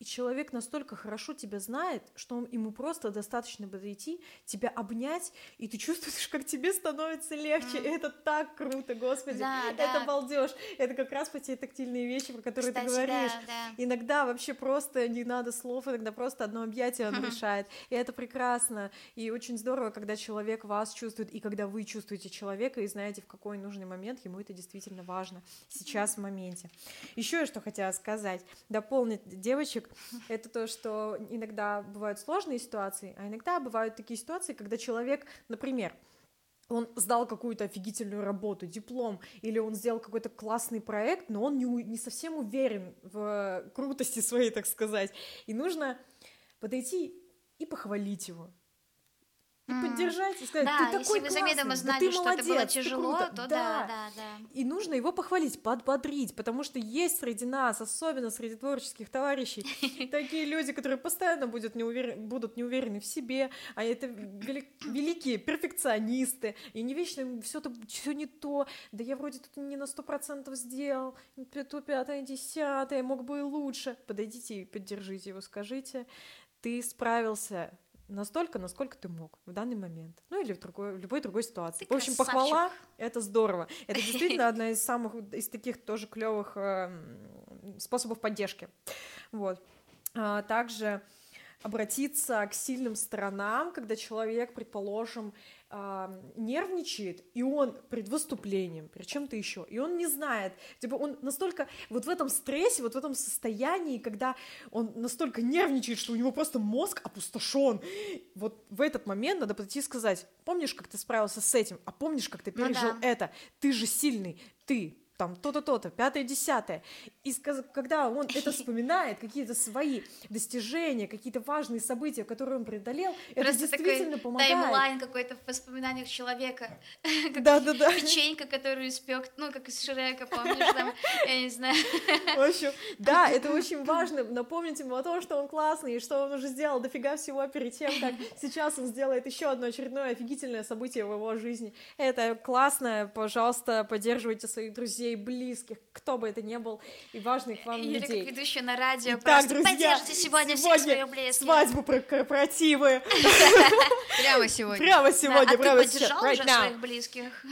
и человек настолько хорошо тебя знает, что он, ему просто достаточно подойти, тебя обнять, и ты чувствуешь, как тебе становится легче. И это так круто, господи. Да, это да. балдеж. Это как раз по те тактильные вещи, про которые Кстати, ты говоришь. да, да. Иногда вообще просто не надо слов, иногда просто одно объятие он решает. И это прекрасно. И очень здорово, когда человек вас чувствует, и когда вы чувствуете человека, и знаете, в какой нужный момент ему это действительно важно. Сейчас, в моменте. Еще я что хотела сказать, дополнить девочек, это то, что иногда бывают сложные ситуации, а иногда бывают такие ситуации, когда человек, например, он сдал какую-то офигительную работу, диплом, или он сделал какой-то классный проект, но он не, не совсем уверен в крутости своей, так сказать. И нужно подойти и похвалить его. И М. поддержать, и сказать, Да, ты если такой вы классный, заведомо да знали, ты что это было молодец, тяжело, круто». то да, да, да. И нужно его похвалить, подбодрить, потому что есть среди нас, особенно среди творческих товарищей, [LAUGHS] такие люди, которые постоянно будут не, уверен- будут не уверены в себе, а это вели- великие перфекционисты, и не вечно все все не то, да я вроде тут не на сто процентов сделал, то пятое, десятое, мог бы и лучше. Подойдите и поддержите его, скажите, ты справился настолько, насколько ты мог в данный момент. Ну или в, другой, в любой другой ситуации. Ты в общем, красавчик. похвала это здорово. Это [LAUGHS] действительно одна из самых, из таких тоже клевых способов поддержки. Вот. А, Также обратиться к сильным сторонам, когда человек, предположим, а, нервничает, и он перед выступлением, перед чем-то еще, и он не знает, типа он настолько вот в этом стрессе, вот в этом состоянии, когда он настолько нервничает, что у него просто мозг опустошен. Вот в этот момент надо подойти и сказать, помнишь, как ты справился с этим, а помнишь, как ты Ну пережил да. это, ты же сильный, ты там то-то, то-то, пятое, десятое. И когда он это [LAUGHS] вспоминает, какие-то свои достижения, какие-то важные события, которые он преодолел, это Просто действительно такой помогает. таймлайн какой-то в воспоминаниях человека. [LAUGHS] Как Да-да-да. Печенька, которую испек, ну, как из Шрека, помнишь, там, [LAUGHS] я не знаю. В общем, да, это очень важно напомнить ему о том, что он классный, и что он уже сделал дофига всего перед тем, как сейчас он сделает еще одно очередное офигительное событие в его жизни. Это классно, пожалуйста, поддерживайте своих друзей, близких, кто бы это ни был, и важных вам как людей. ведущая на радио, Итак, просто друзья, поддержите сегодня, всех сегодня своих близких. свадьбу про корпоративы. [LAUGHS] Прямо сегодня. Прямо сегодня, а прямо ты сейчас, поддержал right уже now. своих близких?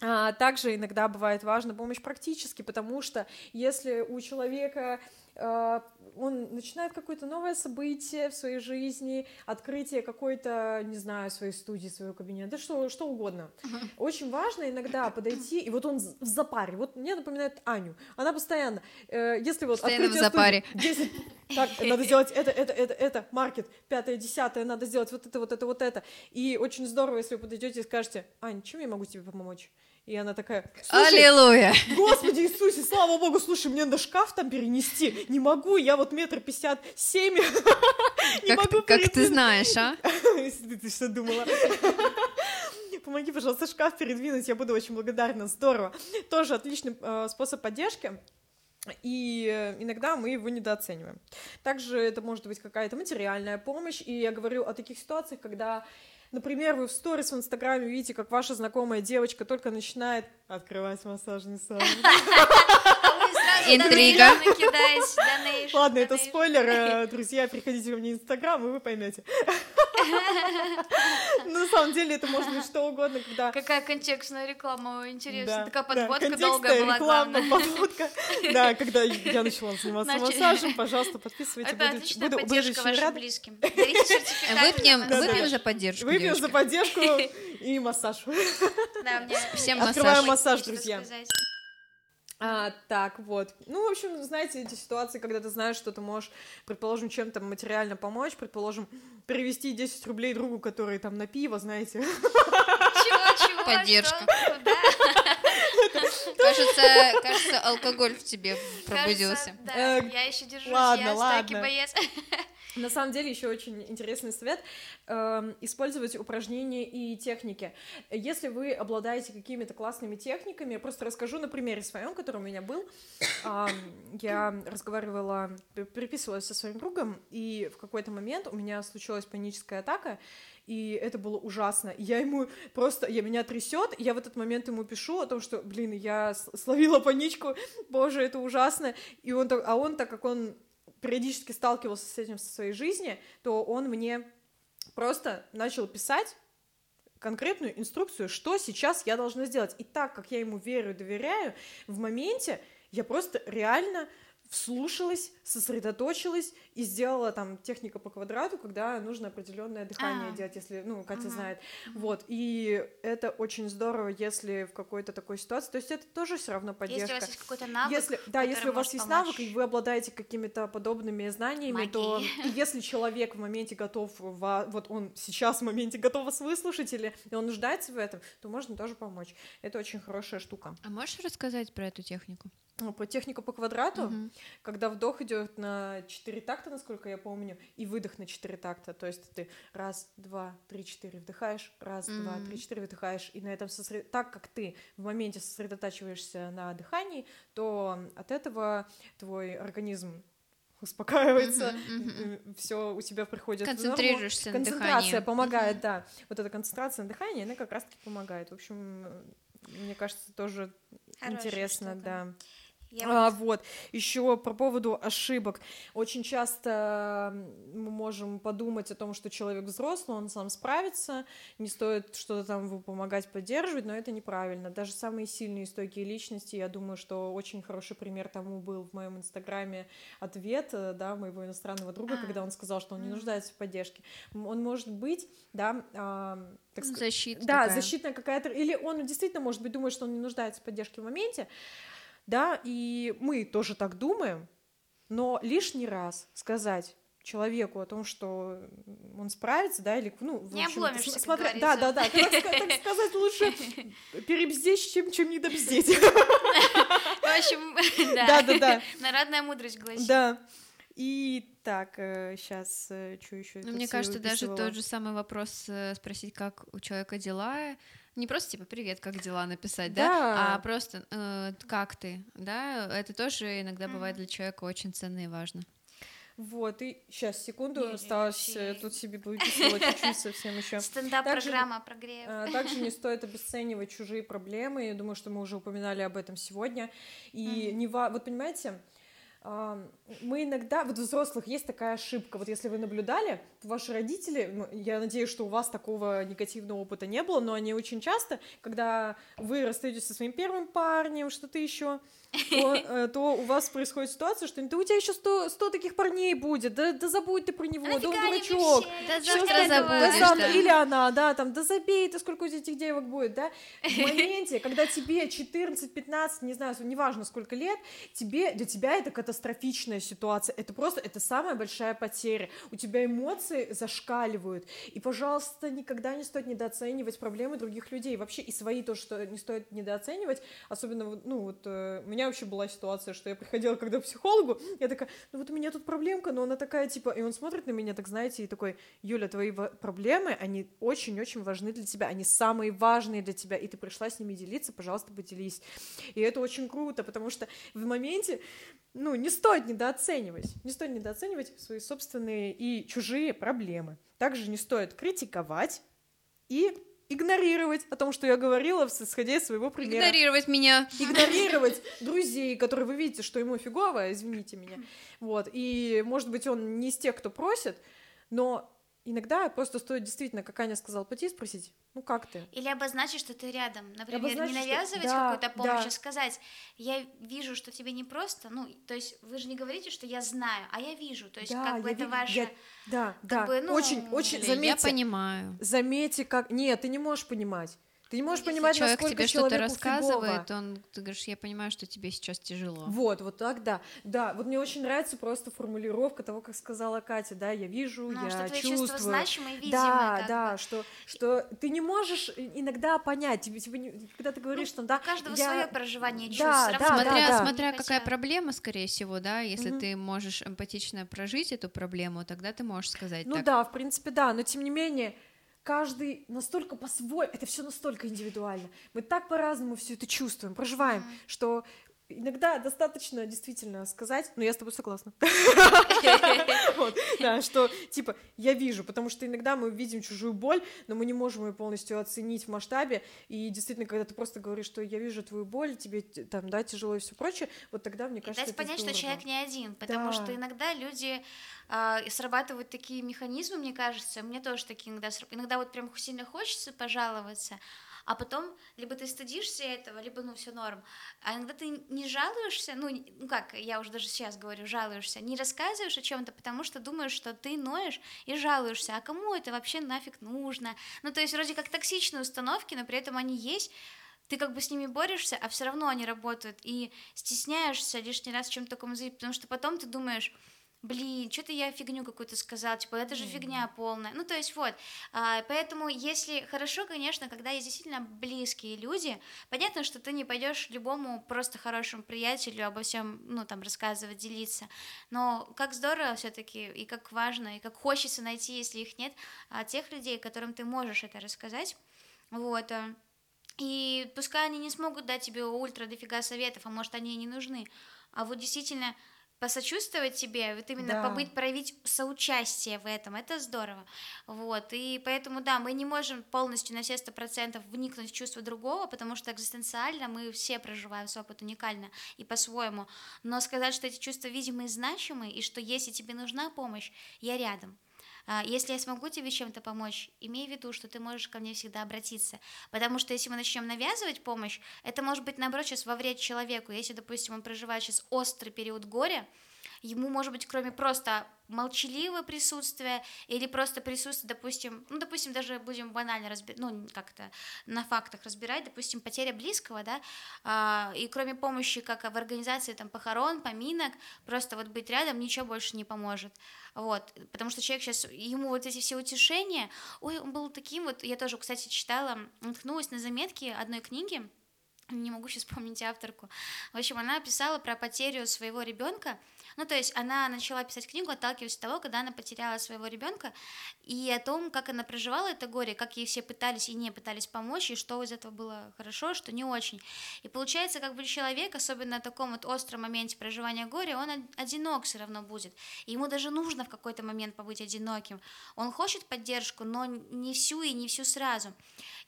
А, Также иногда бывает важна помощь практически, потому что если у человека а, он начинает какое-то новое событие в своей жизни, открытие какой-то, не знаю, своей студии, своего кабинета, да что, что угодно. Очень важно иногда [CLEARS THROAT] подойти, и вот он в запаре. Вот мне напоминает Аню. Она постоянно, э, если вот Постоянно в запаре. [LAUGHS] студии, 10, так, надо сделать это, это, это, это, маркет, пятое, десятое, надо сделать вот это, вот это, вот это. И очень здорово, если вы подойдете и скажете, Ань, чем я могу тебе помочь? И она такая, Аллилуйя! Господи Иисусе, слава Богу, слушай, мне надо шкаф там перенести, не могу, я вот метр пятьдесят семь, [LAUGHS] не могу как ты передвинуть». знаешь, а? [LAUGHS] Ты ты что думала? [LAUGHS] Помоги, пожалуйста, шкаф передвинуть, я буду очень благодарна, здорово. Тоже отличный э, способ поддержки. И э, иногда мы его недооцениваем. Также это может быть какая-то материальная помощь. И я говорю о таких ситуациях, когда, например, вы в сторис в Инстаграме видите, как ваша знакомая девочка только начинает открывать массажный салон. [LAUGHS] Интрига. Ладно, это спойлер, э, [LAUGHS] друзья, приходите ко мне в Инстаграм, и вы поймете. [LAUGHS] На самом деле это может быть что угодно, когда Какая контекстная реклама, интересно. Такая подводка долгая была, реклама, подводка. Да, когда я начала заниматься массажем, пожалуйста, подписывайте. Это буду- отличная поддержка вашим близким. Сертификаты Выпьем, массаж. за поддержку, Выпьем за поддержку [LAUGHS] и массаж. Да, мне Всем Открываем массаж. массаж, есть что друзья. А, так, вот. Ну, в общем, знаете, эти ситуации, когда ты знаешь, что ты можешь, предположим, чем-то материально помочь, предположим, перевести 10 рублей другу, который там на пиво, знаете. Чего, чего? Поддержка. Кажется, кажется, алкоголь в тебе пробудился. Да, Э, я еще держусь, я стойкий ладно. боец. На самом деле еще очень интересный совет э, использовать упражнения и техники. Если вы обладаете какими-то классными техниками, я просто расскажу на примере своем, который у меня был. Э, я разговаривала, переписывалась со своим другом, и в какой-то момент у меня случилась паническая атака, и это было ужасно. Я ему просто, я меня трясет, я в этот момент ему пишу о том, что, блин, я словила паничку, боже, это ужасно. И он, а он, так как он периодически сталкивался с этим в своей жизни, то он мне просто начал писать конкретную инструкцию, что сейчас я должна сделать. И так как я ему верю доверяю, в моменте я просто реально вслушалась, сосредоточилась и сделала там техника по квадрату, когда нужно определенное дыхание а. делать, если, ну, Катя uh знает. Вот, и это очень здорово, если в какой-то такой ситуации, то есть это тоже все равно поддержка. Если у вас есть какой-то навык, если, Да, если у вас есть помочь. навык, и вы обладаете какими-то подобными знаниями, Магии. то и если человек в моменте готов, вот он сейчас в моменте готов вас выслушать, или он нуждается в этом, то можно тоже помочь. Это очень хорошая штука. А можешь рассказать про эту технику? Ну, по технику по квадрату, угу. когда вдох идет на 4 такта, насколько я помню, и выдох на 4 такта. То есть ты раз, два, три, четыре вдыхаешь, раз, mm два, три, четыре выдыхаешь, и на этом сосред... так как ты в моменте сосредотачиваешься на дыхании, то от этого твой организм успокаивается, mm-hmm, mm-hmm. все у тебя приходит концентрируешься на концентрация дыхании. помогает, mm-hmm. да, вот эта концентрация на дыхании, она как раз-таки помогает. В общем, мне кажется, тоже Хорошая интересно, штука. да. Я а, вот, еще по поводу ошибок. Очень часто мы можем подумать о том, что человек взрослый, он сам справится, не стоит что-то там ему помогать, поддерживать, но это неправильно. Даже самые сильные и стойкие личности, я думаю, что очень хороший пример тому был в моем инстаграме ответ, э, да, моего иностранного друга, а. когда он сказал, что он не нуждается в поддержке. Он может быть, да, а, так сказать, защита да, такая. защитная какая-то, или он действительно, может быть, думает, что он не нуждается в поддержке в моменте, да, и мы тоже так думаем, но лишний раз сказать человеку о том, что он справится, да, или, ну, в не общем, обломишься, смотря... Да, да, да, так, так [LAUGHS] сказать, лучше [LAUGHS] перебздеть, чем, чем не добздеть. [LAUGHS] В общем, да. Да, да, да. Народная мудрость гласит. Да. И так, сейчас, э, что еще? Ну, мне кажется, даже тот же самый вопрос э, спросить, как у человека дела, не просто типа привет, как дела написать, да, да а просто э, как ты, да, это тоже иногда бывает для человека очень ценно и важно. Вот, и сейчас, секунду, не, осталось. Э, тут [LAUGHS] себе выписывать чуть-чуть совсем еще. Стендап-программа прогрев. А, также не [LAUGHS] стоит обесценивать чужие проблемы, я думаю, что мы уже упоминали об этом сегодня, и mm-hmm. не вот понимаете, мы иногда, вот у взрослых есть такая ошибка, вот если вы наблюдали, ваши родители, ну, я надеюсь, что у вас такого негативного опыта не было, но они очень часто, когда вы расстаетесь со своим первым парнем, что-то еще, то, [LAUGHS] э, то у вас происходит ситуация, что да у тебя еще сто, сто таких парней будет, да, да забудь ты про него, да он дурачок. Да завтра забудешь, да, да. Или она, да, там, да забей ты, сколько у тебя этих девок будет, да. В моменте, когда тебе 14, 15, не знаю, неважно сколько лет, тебе, для тебя это катастрофичная ситуация, это просто, это самая большая потеря. У тебя эмоции зашкаливают. И, пожалуйста, никогда не стоит недооценивать проблемы других людей. Вообще и свои то, что не стоит недооценивать. Особенно, ну, вот э, у меня меня вообще была ситуация, что я приходила когда к психологу, я такая, ну вот у меня тут проблемка, но она такая, типа, и он смотрит на меня, так знаете, и такой, Юля, твои проблемы, они очень-очень важны для тебя, они самые важные для тебя, и ты пришла с ними делиться, пожалуйста, поделись. И это очень круто, потому что в моменте, ну, не стоит недооценивать, не стоит недооценивать свои собственные и чужие проблемы. Также не стоит критиковать и игнорировать о том, что я говорила, исходя из своего примера. Игнорировать меня. Игнорировать друзей, которые вы видите, что ему фигово, извините меня. Вот. И, может быть, он не из тех, кто просит, но иногда просто стоит действительно, как Аня сказала, пойти и спросить, ну как ты? Или обозначить, что ты рядом. Например, обозначить, не навязывать что... какую-то помощь, да. а сказать, я вижу, что тебе не просто, ну, то есть вы же не говорите, что я знаю, а я вижу, то есть да, как бы это ви... ваше... Я... Да, да, бы, ну... очень, очень, заметьте... Я понимаю. Заметьте, как... Нет, ты не можешь понимать. Ты не можешь понимать, Человек насколько тебе что-то рассказывает, фигово. он, ты говоришь, я понимаю, что тебе сейчас тяжело. Вот, вот так, да. Да, вот мне очень нравится просто формулировка того, как сказала Катя, да, я вижу, Ну, я что твои чувствую. чувства значимые, видимые. да, да, бы. что, что ты не можешь иногда понять, тебе, тебе не- когда ты говоришь, что да, У каждого я- свое проживание чувств. Да, да, равно смотря да. смотря не какая проблема, скорее всего, да, если Мгм. ты можешь эмпатично прожить эту проблему, тогда ты можешь сказать Ну так. да, в принципе, да, но тем не менее, каждый настолько по-своему, это все настолько индивидуально. Мы так по-разному все это чувствуем, проживаем, Мгм. что иногда достаточно действительно сказать, ну я с тобой согласна. [LAUGHS] Да, что типа я вижу, потому что иногда мы видим чужую боль, но мы не можем ее полностью оценить в масштабе, и действительно, когда ты просто говоришь, что я вижу твою боль, тебе там, да, тяжело и все прочее, вот тогда, мне кажется, дать понять, что человек не один, потому что иногда люди а, срабатывают такие механизмы, мне кажется, мне тоже такие иногда, иногда вот прям сильно хочется пожаловаться, а потом либо ты стыдишься этого, либо ну все норм, а иногда ты не жалуешься, ну, ну как, я уже даже сейчас говорю, жалуешься, не рассказываешь о чем-то, потому что думаешь, что ты ноешь и жалуешься, а кому это вообще нафиг нужно? Ну то есть вроде как токсичные установки, но при этом они есть, ты как бы с ними борешься, а все равно они работают, и стесняешься лишний раз чем-то заявить, потому что потом ты думаешь, блин, что-то я фигню какую-то сказал, типа, это же фигня полная. Ну, то есть вот, а, поэтому если хорошо, конечно, когда есть действительно близкие люди, понятно, что ты не пойдешь любому просто хорошему приятелю обо всем, ну, там, рассказывать, делиться, но как здорово все-таки, и как важно, и как хочется найти, если их нет, а, тех людей, которым ты можешь это рассказать, вот, а, и пускай они не смогут дать тебе ультра дофига советов, а может они и не нужны, а вот действительно посочувствовать тебе, вот именно Да. побыть, проявить соучастие в этом, это здорово, вот, и поэтому, да, мы не можем полностью на все сто процентов вникнуть в чувство другого, потому что экзистенциально мы все проживаем свой опыт уникально и по-своему, но сказать, что эти чувства видимые и значимые, и что если тебе нужна помощь, я рядом, Если я смогу тебе чем-то помочь, имей в виду, что ты можешь ко мне всегда обратиться. Потому что если мы начнем навязывать помощь, это может быть, наоборот, сейчас во вред человеку. Если, допустим, он проживает сейчас острый период горя, ему, может быть, кроме просто молчаливого присутствия или просто присутствия, допустим, ну, допустим, даже будем банально разбирать, ну, как-то на фактах разбирать, допустим, потеря близкого, да, а, и кроме помощи, как в организации там похорон, поминок, просто вот быть рядом ничего больше не поможет, вот, потому что человек сейчас, ему вот эти все утешения, ой, он был таким вот, я тоже, кстати, читала, наткнулась на заметки одной книги, не могу сейчас вспомнить авторку. В общем, она писала про потерю своего ребенка. Ну, то есть она начала писать книгу, отталкиваясь от того, когда она потеряла своего ребенка, и о том, как она проживала это горе, как ей все пытались и не пытались помочь, и что из этого было хорошо, что не очень. И получается, как бы человек, особенно на таком вот остром моменте проживания горя, он од- одинок все равно будет. И ему даже нужно в какой-то момент побыть одиноким. Он хочет поддержку, но не всю и не всю сразу.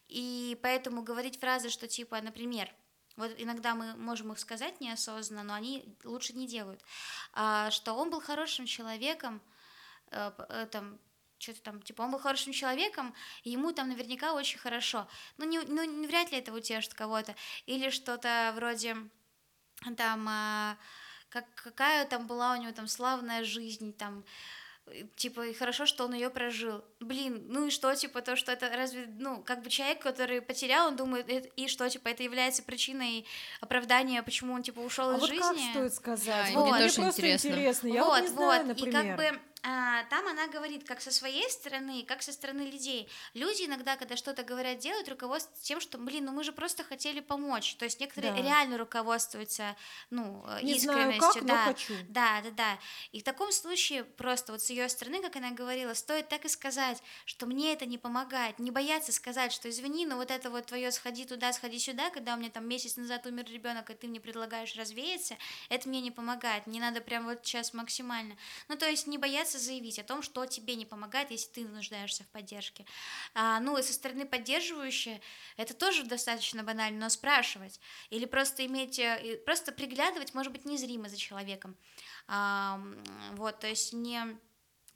И поэтому говорить фразы, что типа, например, вот иногда мы можем их сказать неосознанно, но они лучше не делают, а, что он был хорошим человеком, э, э, там, что-то там, типа, он был хорошим человеком, и ему там наверняка очень хорошо. Ну, не, ну, не вряд ли это утешит кого-то. Или что-то вроде, там, а, как, какая там была у него там славная жизнь, там, э, типа, и хорошо, что он ее прожил. Блин, ну и что, типа, то, что это разве, ну, как бы человек, который потерял, он думает, «Э, и что, типа, это является причиной оправдания, почему он, типа, ушел А из вот жизни. как стоит сказать? Да, мне мне тоже просто интересно. интересно. Я вот, вот не знаю, вот. например. И как бы там она говорит, как со своей стороны, как со стороны людей. Люди иногда, когда что-то говорят, делают, руководствуются тем, что, блин, ну мы же просто хотели помочь. То есть некоторые Да. реально руководствуются, ну, э, Не знаю искренностью. как, но да. хочу. Да, да, да. И в таком случае просто вот с ее стороны, как она говорила, стоит так и сказать, что мне это не помогает, не бояться сказать, что извини, но вот это вот твое сходи туда, сходи сюда, когда у меня там месяц назад умер ребенок, и ты мне предлагаешь развеяться, это мне не помогает, не надо прям вот сейчас максимально. Ну, то есть не бояться заявить о том, что тебе не помогает, если ты нуждаешься в поддержке. А, ну, и со стороны поддерживающей, это тоже достаточно банально, но спрашивать. Или просто иметь, э, просто приглядывать, может быть, незримо за человеком. А, вот, то есть не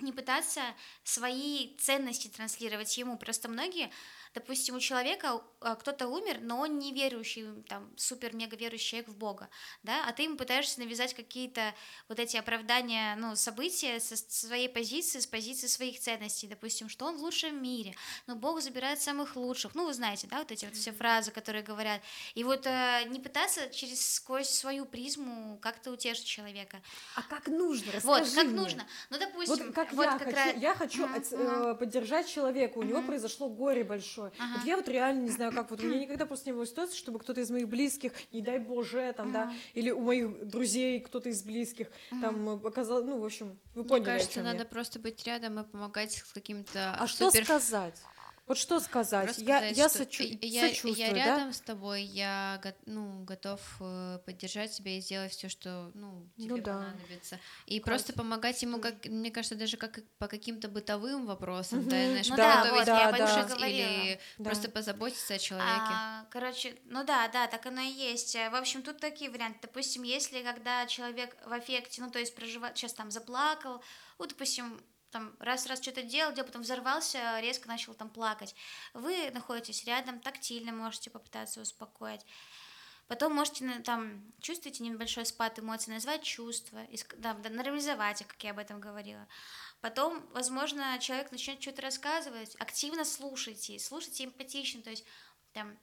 не пытаться свои ценности транслировать ему. Просто многие, допустим, у человека а, кто-то умер, но он не верующий, там, супер-мега верующий человек в Бога, да, а ты ему пытаешься навязать какие-то вот эти оправдания, ну, события со своей позиции, с позиции своих ценностей, допустим, что он в лучшем мире, но Бог забирает самых лучших, ну, вы знаете, да, вот эти вот все фразы, которые говорят, и вот э, не пытаться через сквозь свою призму как-то утешить человека. А как нужно? Расскажи Вот, как мне. нужно. Ну, допустим, Вот как вот я как хочу, раз- я хочу Мгм, от- э, поддержать человека, у него произошло горе большое. Ага. Вот я вот реально не знаю, как вот у меня никогда просто не было ситуации, чтобы кто-то из моих близких, не дай боже, там, да, или у моих друзей кто-то из близких там э, оказал, ну, в общем, вы Мне поняли, о кажется, чём я. надо просто быть рядом и помогать с каким-то А что супер- сказать? Вот что сказать? Просто я сказать, я, что сочу- я, сочувствую, я да? рядом с тобой, я ну, готов э, поддержать тебя и сделать все, что ну, тебе Ну да. понадобится. И просто помогать ему, как, мне кажется, даже как по каким-то бытовым вопросам, да, Мгм. знаешь, Ну да, вот, я покушать же говорила. или Да. просто позаботиться о человеке. А, короче, ну да, да, так оно и есть. Э, В общем, тут такие варианты. Допустим, если когда человек в аффекте, ну то есть проживает, сейчас там заплакал, ну, допустим, там раз-раз что-то делал, делал, потом взорвался, резко начал там плакать. Вы находитесь рядом, тактильно можете попытаться успокоить. Потом можете на- там чувствуете небольшой спад эмоций, назвать чувства, да, нормализовать их, как я об этом говорила. Потом, возможно, человек начнет что-то рассказывать, активно слушайте, слушайте эмпатично, то есть там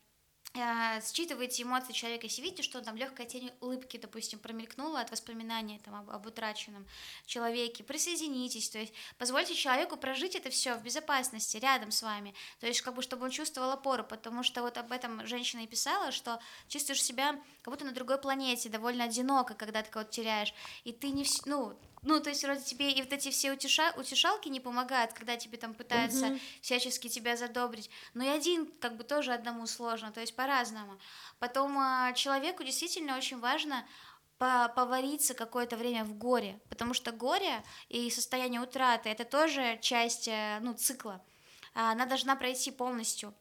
считываете эмоции человека, если видите, что там легкая тень улыбки, допустим, промелькнула от воспоминания там, об, об утраченном человеке, присоединитесь, то есть позвольте человеку прожить это все в безопасности рядом с вами, то есть как бы чтобы он чувствовал опору, потому что вот об этом женщина и писала, что чувствуешь себя как будто на другой планете, довольно одиноко, когда ты кого-то теряешь, и ты не ну ну, то есть вроде тебе и вот эти все утеша... утешалки не помогают, когда тебе там пытаются Мгм. всячески тебя задобрить. Но и один, как бы тоже одному сложно, то есть по-разному. Потом а, человеку действительно очень важно по- повариться какое-то время в горе, потому что горе и состояние утраты это тоже часть э, ну, цикла. А, Она должна пройти полностью.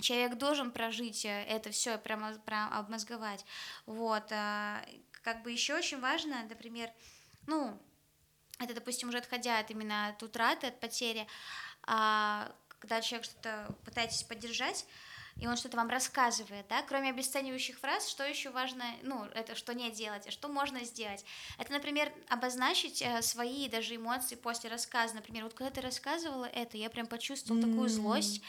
Человек должен прожить э, это все, прямо, прям обмозговать. Вот. а, Как бы еще очень важно, например, ну, это, допустим, уже отходя от именно от утраты, от потери, а, когда человек что-то пытаетесь поддержать, и он что-то вам рассказывает, да, кроме обесценивающих фраз, что еще важно, ну, это что не делать, а что можно сделать. Это, например, обозначить э, свои даже эмоции после рассказа. Например, вот когда ты рассказывала это, я прям почувствовала такую М. злость,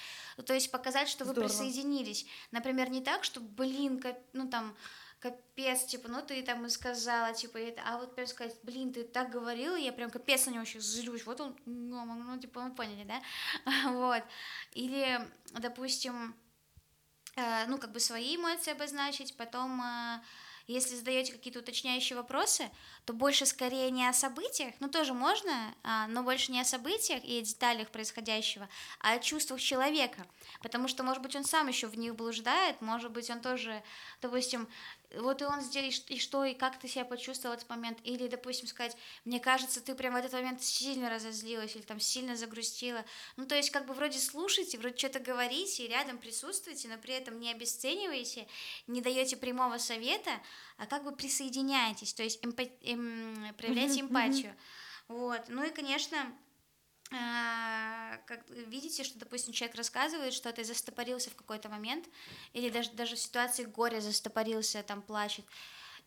то есть показать, что вы Здорово. присоединились. Например, не так, что, блин, кап- ну там, капец, типа, ну ты там и сказала, типа, это, а вот прям сказать, блин, ты так говорила, я прям капец на него сейчас злюсь, вот он, ну, ну, типа, вы поняли, да, [LAUGHS] вот, или, допустим, э, ну, как бы свои эмоции обозначить, потом, э, если задаете какие-то уточняющие вопросы, то больше скорее не о событиях, ну, тоже можно, а, но больше не о событиях и о деталях происходящего, а о чувствах человека, потому что, может быть, он сам еще в них блуждает, может быть, он тоже, допустим, вот и он здесь, и что, и как ты себя почувствовал в этот момент, или, допустим, сказать, мне кажется, ты прям в этот момент сильно разозлилась, или там сильно загрустила, ну, то есть, как бы вроде слушайте, вроде что-то говорите, и рядом присутствуете, но при этом не обесцениваете, не даете прямого совета, а как бы присоединяетесь, то есть эмпа- эм, проявляете эмпатию. Вот. Ну и, конечно, как видите, что, допустим, человек рассказывает что-то и застопорился в какой-то момент, или даже, даже в ситуации горя застопорился, там, плачет,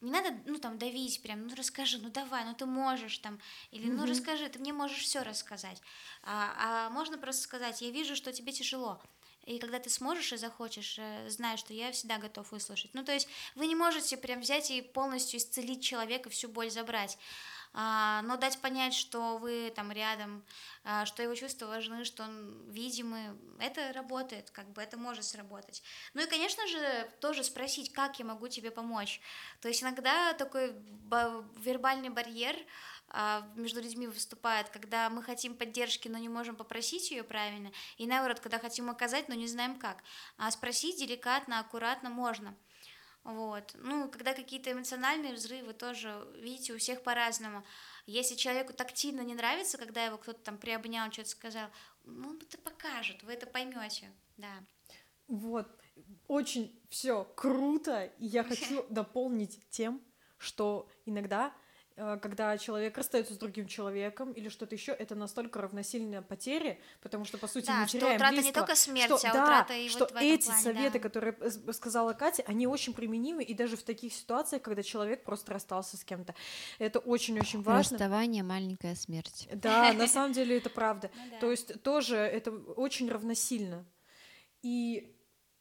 не надо, ну, там, давить прям, ну, расскажи, ну, давай, ну, ты можешь, там, или, ну, расскажи, ты мне можешь все рассказать. А, а можно просто сказать, я вижу, что тебе тяжело, и когда ты сможешь и захочешь, э, знай, что я всегда готов выслушать. Ну, то есть вы не можете прям взять и полностью исцелить человека, всю боль забрать, а, но дать понять, что вы там рядом, а, что его чувства важны, что он видимый, это работает, как бы это может сработать. Ну и, конечно же, тоже спросить, как я могу тебе помочь. То есть иногда такой ба- вербальный барьер а, между людьми выступает, когда мы хотим поддержки, но не можем попросить ее правильно, и наоборот, когда хотим оказать, но не знаем как. А спросить деликатно, аккуратно можно. Вот. Ну, когда какие-то эмоциональные взрывы тоже, видите, у всех по-разному. Если человеку тактильно не нравится, когда его кто-то там приобнял, что-то сказал, ну, это покажет, вы это поймете, да. Вот, очень все круто, и я [LAUGHS] хочу дополнить тем, что иногда когда человек расстается с другим человеком или что-то еще, это настолько равносильно потере, потому что, по сути, Да, мы что теряем утрата не близкого, только смерть, что, а да, утрата и что вот в этом эти плане, советы, да. которые э, сказала Катя, они очень применимы и даже в таких ситуациях, когда человек просто расстался с кем-то. Это очень-очень важно. Расставание маленькая смерть. Да, на [LAUGHS] самом деле это правда. Ну. То есть тоже это очень равносильно. И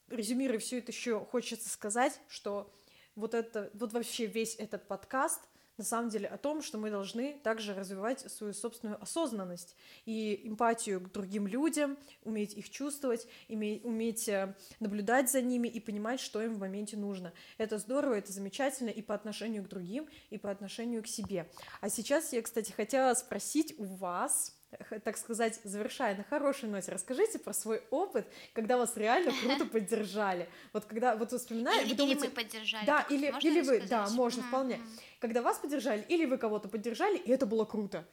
резюмируя все это еще хочется сказать, что вот это, вот вообще весь этот подкаст на самом деле о том, что мы должны также развивать свою собственную осознанность и эмпатию к другим людям, уметь их чувствовать, име- уметь э, наблюдать за ними и понимать, что им в моменте нужно. Это здорово, это замечательно и по отношению к другим, и по отношению к себе. А сейчас я, кстати, хотела спросить у вас, так сказать, завершая на хорошей ноте, расскажите про свой опыт, когда вас реально круто [LAUGHS] поддержали. Вот когда вот вспоминаете, Или, вы или думаете, мы поддержали. да, или, можно или вы, да, можно вполне. мгм. Когда вас поддержали, или вы кого-то поддержали, и это было круто.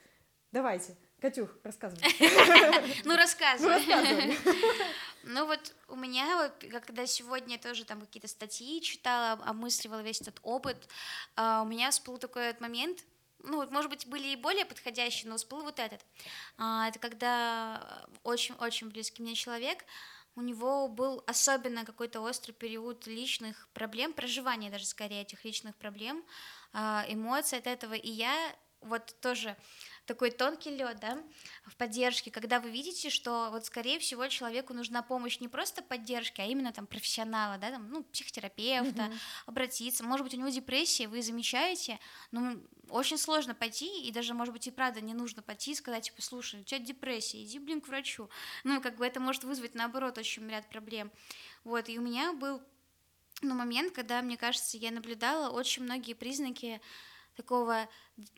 Давайте, Катюх, рассказывай. [LAUGHS] Ну, [LAUGHS] Ну, рассказывай. Ну вот у меня, вот, когда сегодня тоже там какие-то статьи читала, об- обмысливала весь этот опыт, а, у меня всплыл такой момент, ну может быть, были и более подходящие, но всплыл вот этот. А, Это когда очень-очень близкий мне человек, у него был особенно какой-то острый период личных проблем, проживания даже скорее этих личных проблем, а, эмоций от этого, и я вот тоже такой тонкий лед, да, в поддержке, когда вы видите, что вот скорее всего человеку нужна помощь не просто поддержки, а именно там профессионала, да, там, ну, психотерапевта, обратиться, может быть, у него депрессия, вы замечаете, ну, очень сложно пойти, и даже, может быть, и правда не нужно пойти и сказать, типа, слушай, у тебя депрессия, иди, блин, к врачу. Ну, как бы это может вызвать, наоборот, очень ряд проблем. Вот, и у меня был ну, момент, когда, мне кажется, я наблюдала очень многие признаки такого,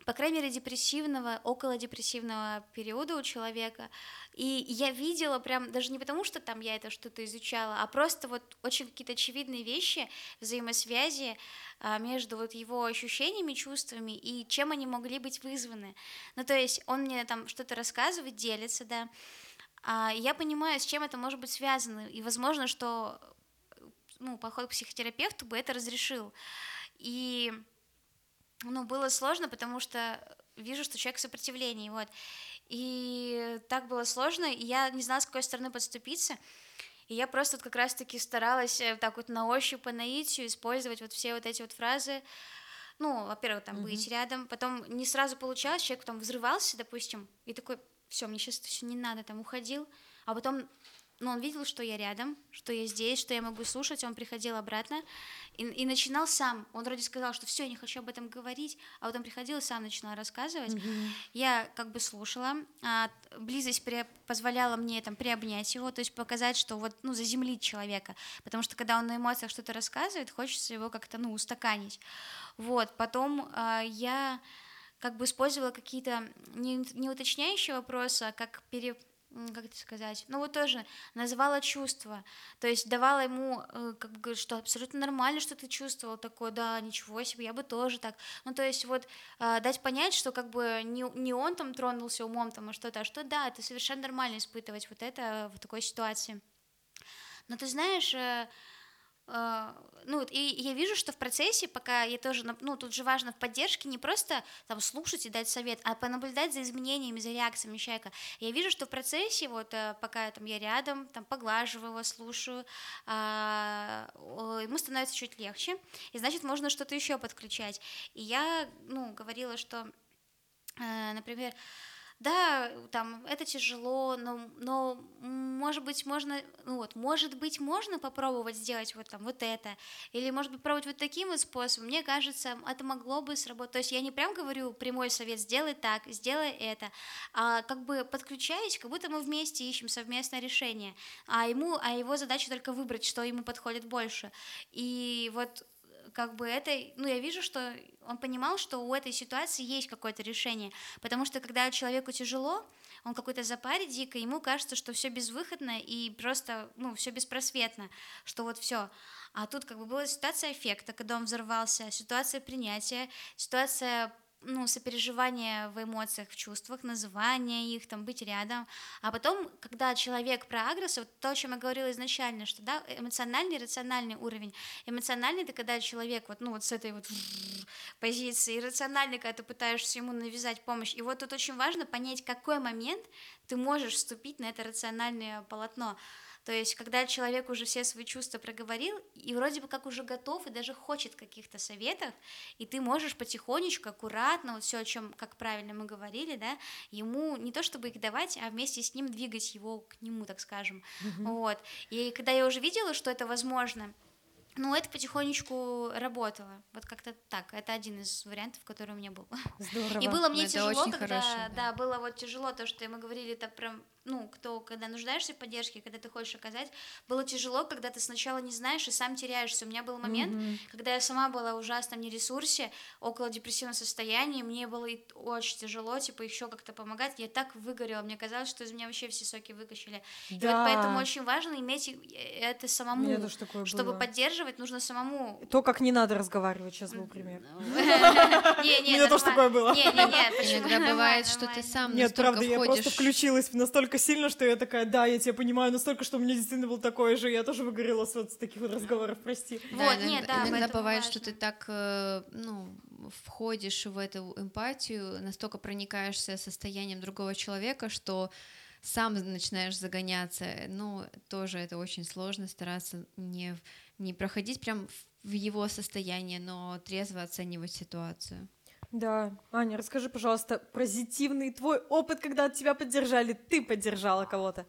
по крайней мере, депрессивного, околодепрессивного периода у человека. И я видела прям, даже не потому, что там я это что-то изучала, а просто вот очень какие-то очевидные вещи, взаимосвязи а, между вот его ощущениями, чувствами и чем они могли быть вызваны. Ну, то есть он мне там что-то рассказывает, делится, да, а я понимаю, с чем это может быть связано, и возможно, что ну, поход к психотерапевту бы это разрешил. И ну, было сложно, потому что вижу, что человек в сопротивлении, вот. И так было сложно, и я не знала, с какой стороны подступиться. И я просто вот как раз-таки старалась э, так вот на ощупь, по наитию использовать вот все вот эти вот фразы. Ну, во-первых, там быть рядом, потом не сразу получалось, человек там взрывался, допустим, и такой, все, мне сейчас это все не надо, там уходил, а потом ну, он видел, что я рядом, что я здесь, что я могу слушать, он приходил обратно и, и начинал сам. Он вроде сказал, что все, я не хочу об этом говорить, а потом приходил и сам начинал рассказывать. Я как бы слушала, а близость при- позволяла мне там приобнять его, то есть показать, что вот, ну, заземлить человека, потому что когда он на эмоциях что-то рассказывает, хочется его как-то, ну, устаканить. Вот, потом а, я как бы использовала какие-то не, не уточняющие вопросы, а как пере как это сказать, ну вот тоже называла чувства, то есть давала ему, э, как бы, что абсолютно нормально, что ты чувствовал такое, да, ничего себе, я бы тоже так, ну то есть вот э, дать понять, что как бы не, не он там тронулся умом там, а что-то, а что да, это совершенно нормально испытывать вот это в такой ситуации. Но ты знаешь, э, ну, вот, и я вижу, что в процессе, пока я тоже, ну, тут же важно в поддержке не просто там слушать и дать совет, а понаблюдать за изменениями, за реакциями человека. Я вижу, что в процессе, вот, э, пока там я рядом, там поглаживаю его, слушаю, а, ему становится чуть легче, и значит, можно что-то еще подключать. И я, ну, говорила, что, э, например, да, там это тяжело, но, но может быть можно, ну вот, может быть можно попробовать сделать вот там вот это, или может быть пробовать вот таким вот способом. Мне кажется, это могло бы сработать. То есть я не прям говорю прямой совет, сделай так, сделай это, а как бы подключаюсь, как будто мы вместе ищем совместное решение, а ему, а его задача только выбрать, что ему подходит больше. И вот как бы это, ну, я вижу, что он понимал, что у этой ситуации есть какое-то решение, потому что когда человеку тяжело, он какой-то запаре дико, ему кажется, что все безвыходно и просто, ну, все беспросветно, что вот все. А тут как бы была ситуация эффекта, когда он взорвался, ситуация принятия, ситуация ну, сопереживание в эмоциях, в чувствах, называние их, там, быть рядом. А потом, когда человек про агресс, вот то, о чем я говорила изначально, что, да, эмоциональный, рациональный уровень. Эмоциональный — это когда человек вот, ну, вот с этой вот [LAUGHS] позиции, иррациональный, когда ты пытаешься ему навязать помощь. И вот тут очень важно понять, какой момент ты можешь вступить на это рациональное полотно. То есть, когда человек уже все свои чувства проговорил, и вроде бы как уже готов, и даже хочет каких-то советов, и ты можешь потихонечку, аккуратно, вот все, о чем, как правильно мы говорили, да, ему не то чтобы их давать, а вместе с ним двигать его к нему, так скажем. Mm-hmm. Вот. И когда я уже видела, что это возможно, ну, это потихонечку работало. Вот как-то так. Это один из вариантов, который у меня был. Здорово. И было мне это тяжело, когда, хорошо, да. да. было вот тяжело то, что мы говорили, это прям, ну, кто, когда нуждаешься в поддержке, когда ты хочешь оказать, было тяжело, когда ты сначала не знаешь и сам теряешься. У меня был момент, Мгм. когда я сама была в ужасном нересурсе, около депрессивного состояния, мне было и очень тяжело, типа, еще как-то помогать. Я так выгорела, мне казалось, что из меня вообще все соки выкачали. И вот поэтому очень важно иметь э, это самому. такое Чтобы было. поддерживать, нужно самому То, как не надо разговаривать, сейчас был пример. [LAUGHS] У меня тоже такое было. Не, не, не? Иногда бывает, что ты сам Нет, правда, я просто включилась настолько сильно, что я такая, да, я тебя понимаю, настолько, что у меня действительно был такое же, я тоже выгорела с вот с таких вот разговоров, прости. Да, Вот, иногда, нет, да, иногда бывает, что важно. ты так, э, ну, входишь в эту эмпатию, настолько проникаешься состоянием другого человека, что сам начинаешь загоняться. Ну, тоже это очень сложно, стараться не, не проходить прям в его состояние, но трезво оценивать ситуацию. Да, Аня, расскажи, пожалуйста, позитивный твой опыт, когда тебя поддержали, ты поддержала кого-то.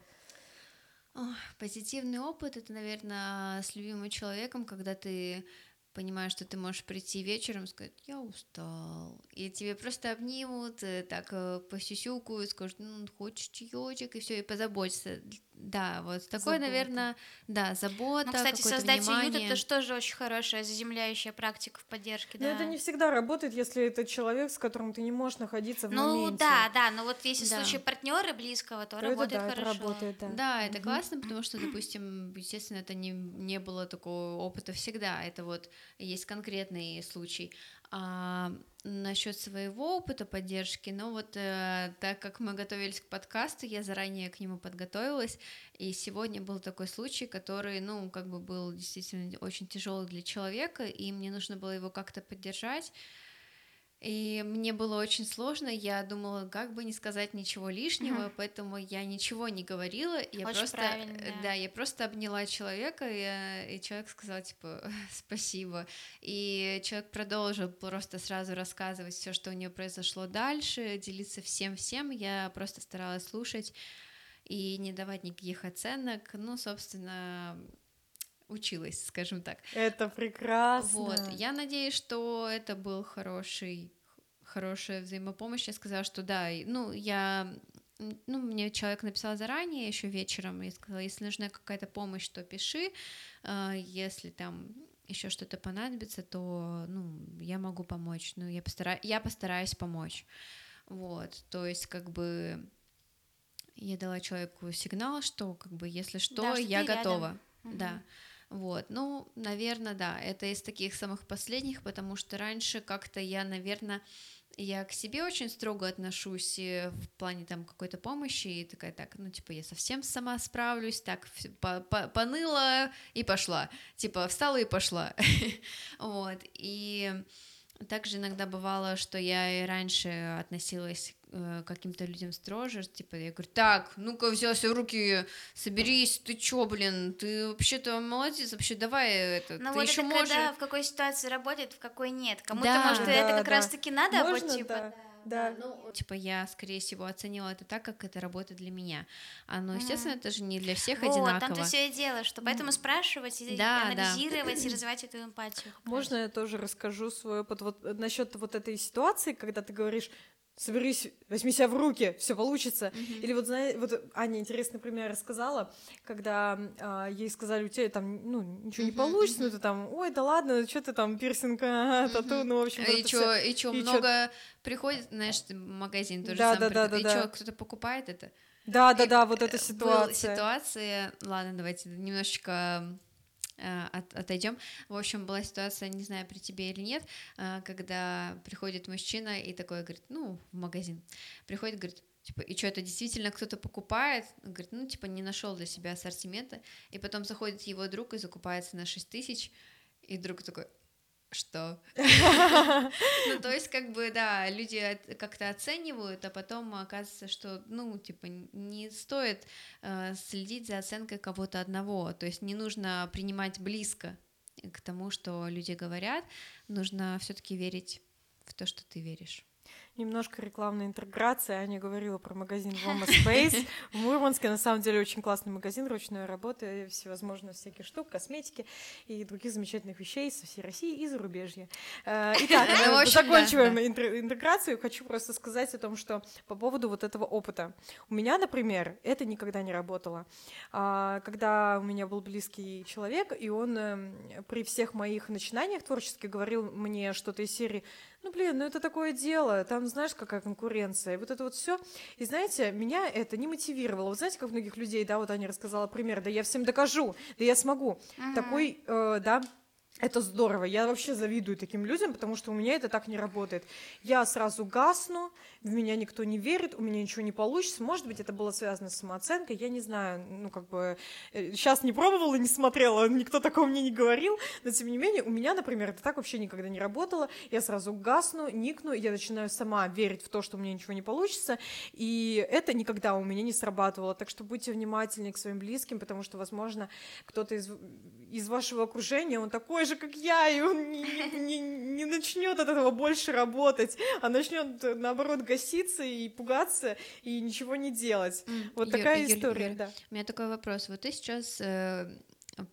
Позитивный опыт это, наверное, с любимым человеком, когда ты понимаешь, что ты можешь прийти вечером и сказать, я устал. И тебе просто обнимут, э, так э, посюсюкают, скажут, ну, хочешь чаечек, и все, и позаботиться. Да, вот такое, Забота. наверное, да, забота, Ну, кстати, создать уют внимание. это же тоже очень хорошая заземляющая практика в поддержке. Но да. это не всегда работает, если это человек, с которым ты не можешь находиться в Ну моменте. да, да, но вот если в Да. случае партнера близкого, то То это работает да, это хорошо. работает, да. Да, это классно, потому что, допустим, естественно, это не, не было такого опыта всегда. Это вот есть конкретный случай. А насчет своего опыта поддержки, ну вот э, так как мы готовились к подкасту, я заранее к нему подготовилась, и сегодня был такой случай, который, ну, как бы был действительно очень тяжелый для человека, и мне нужно было его как-то поддержать. И мне было очень сложно, я думала, как бы не сказать ничего лишнего, Мгм. поэтому я ничего не говорила, я Очень просто, правильно, э, да. да, я просто обняла человека, и, э, и человек сказал типа [LAUGHS] спасибо, и человек продолжил просто сразу рассказывать все, что у нее произошло дальше, делиться всем всем, я просто старалась слушать и не давать никаких оценок, ну, собственно, училась, скажем так. Это прекрасно. Вот, я надеюсь, что это был хороший, хорошая взаимопомощь. Я сказала, что да, ну, я, ну, мне человек написал заранее, еще вечером, и сказала, если нужна какая-то помощь, то пиши, а, если там еще что-то понадобится, то, ну, я могу помочь, ну, я, постара... я постараюсь помочь. Вот, то есть, как бы, я дала человеку сигнал, что, как бы, если что, Да, что я ты рядом. готова. Мгм. Вот, ну, наверное, да, это из таких самых последних, потому что раньше как-то я, наверное, я к себе очень строго отношусь в плане там какой-то помощи, и такая, так, ну, типа, я совсем сама справлюсь, так, по- по- поныла и пошла, типа, встала и пошла, [LAUGHS] вот, и также иногда бывало, что я и раньше относилась э, к каким-то людям строже, типа, я говорю, так, ну-ка, взял себя в руки, соберись, ты чё, блин, ты вообще-то молодец, вообще давай это, Ну ты вот еще это можешь. когда в какой ситуации работает, в какой нет. Кому-то, Да. может, Да, это как да. раз-таки надо, а Можно, вот типа... да. Да. Ну, типа, я, скорее всего, оценила это так, как это работает для меня. А, ну, естественно, это же не для всех Вот, одинаково. там-то все и дело, что поэтому спрашивать, и Да, да. анализировать, и [CLEARS THROAT] развивать эту эмпатию. Можно я тоже расскажу свой опыт вот насчет вот этой ситуации, когда ты говоришь соберись, возьми себя в руки, все получится. Или вот, знаете, вот Аня интересный пример рассказала, когда а, ей сказали, у тебя там, ну, ничего не Мгм, получится, мгм. ну, ты там, ой, да ладно, что ты там, пирсинг, ага, тату, ну, в общем, вот И всё. и чё, И чё- много приходит, знаешь, в магазин тоже Да, самое да, да, да, И да. чё, кто-то покупает это? Да, да, И, да, вот э, эта Была ситуация. ситуация, ладно, давайте немножечко э, от, отойдем. В общем, была ситуация, не знаю, при тебе или нет, э, когда приходит мужчина и такой говорит, ну, в магазин, приходит, говорит, типа, и что, это действительно кто-то покупает? Он говорит, ну, типа, не нашел для себя ассортимента, и потом заходит его друг и закупается на 6 тысяч, и друг такой, что? [LAUGHS] Ну, то есть, как бы, да, люди как-то оценивают, а потом оказывается, что, ну, типа, не стоит э, следить за оценкой кого-то одного, то есть не нужно принимать близко к тому, что люди говорят, нужно все-таки верить в то, что ты веришь немножко рекламной интеграции. Аня говорила про магазин [LAUGHS] Woman Space в Мурманске. На самом деле очень классный магазин ручной работы, всевозможных всяких штук, косметики и других замечательных вещей со всей России и зарубежья. Э, итак, [LAUGHS] ну, заканчиваем интеграцию. Хочу просто сказать о том, что по поводу вот этого опыта. У меня, например, это никогда не работало. А, когда у меня был близкий человек, и он эм, при всех моих начинаниях творческих говорил мне что-то из серии ну, блин, ну это такое дело, там знаешь, какая конкуренция, и вот это вот все. И знаете, меня это не мотивировало. Вот знаете, как многих людей, да, вот Аня рассказала пример, да я всем докажу, да я смогу. Ага. Такой, э, да, это здорово. Я вообще завидую таким людям, потому что у меня это так не работает. Я сразу гасну, в меня никто не верит, у меня ничего не получится. Может быть, это было связано с самооценкой, я не знаю. Ну, как бы, сейчас э, не пробовала, не смотрела, никто такого мне не говорил. Но, тем не менее, у меня, например, это так вообще никогда не работало. Я сразу гасну, никну, я начинаю сама верить в то, что у меня ничего не получится. И это никогда у меня не срабатывало. Так что будьте внимательны к своим близким, потому что, возможно, кто-то из, из вашего окружения, он такой же, как я, и он не, не, не начнет от этого больше работать, а начнет, наоборот, гаситься и пугаться, и ничего не делать. Mm. Вот Юр, такая Юр, история, Юр, да. У меня такой вопрос. Вот ты сейчас э,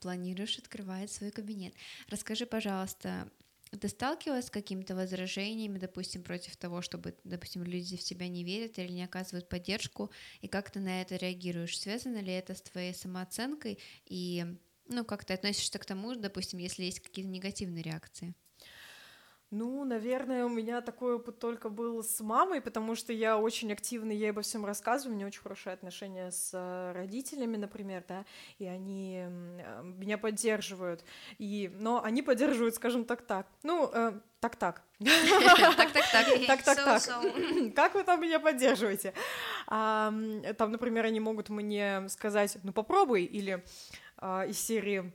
планируешь открывать свой кабинет. Расскажи, пожалуйста, ты сталкивалась с какими-то возражениями, допустим, против того, чтобы, допустим, люди в тебя не верят или не оказывают поддержку, и как ты на это реагируешь? Связано ли это с твоей самооценкой и ну, как ты относишься к тому, допустим, если есть какие-то негативные реакции? Ну, наверное, у меня такой опыт только был с мамой, потому что я очень активно ей обо всем рассказываю, у меня очень хорошие отношения с э, родителями, например, да, и они э, меня поддерживают, и, но они поддерживают, скажем так, так, ну, э, так-так. [LAUGHS] Так-так-так. [LAUGHS] Так-так-так. [LAUGHS] Как вы там меня поддерживаете? Там, например, они могут мне сказать, ну, попробуй, или а, из серии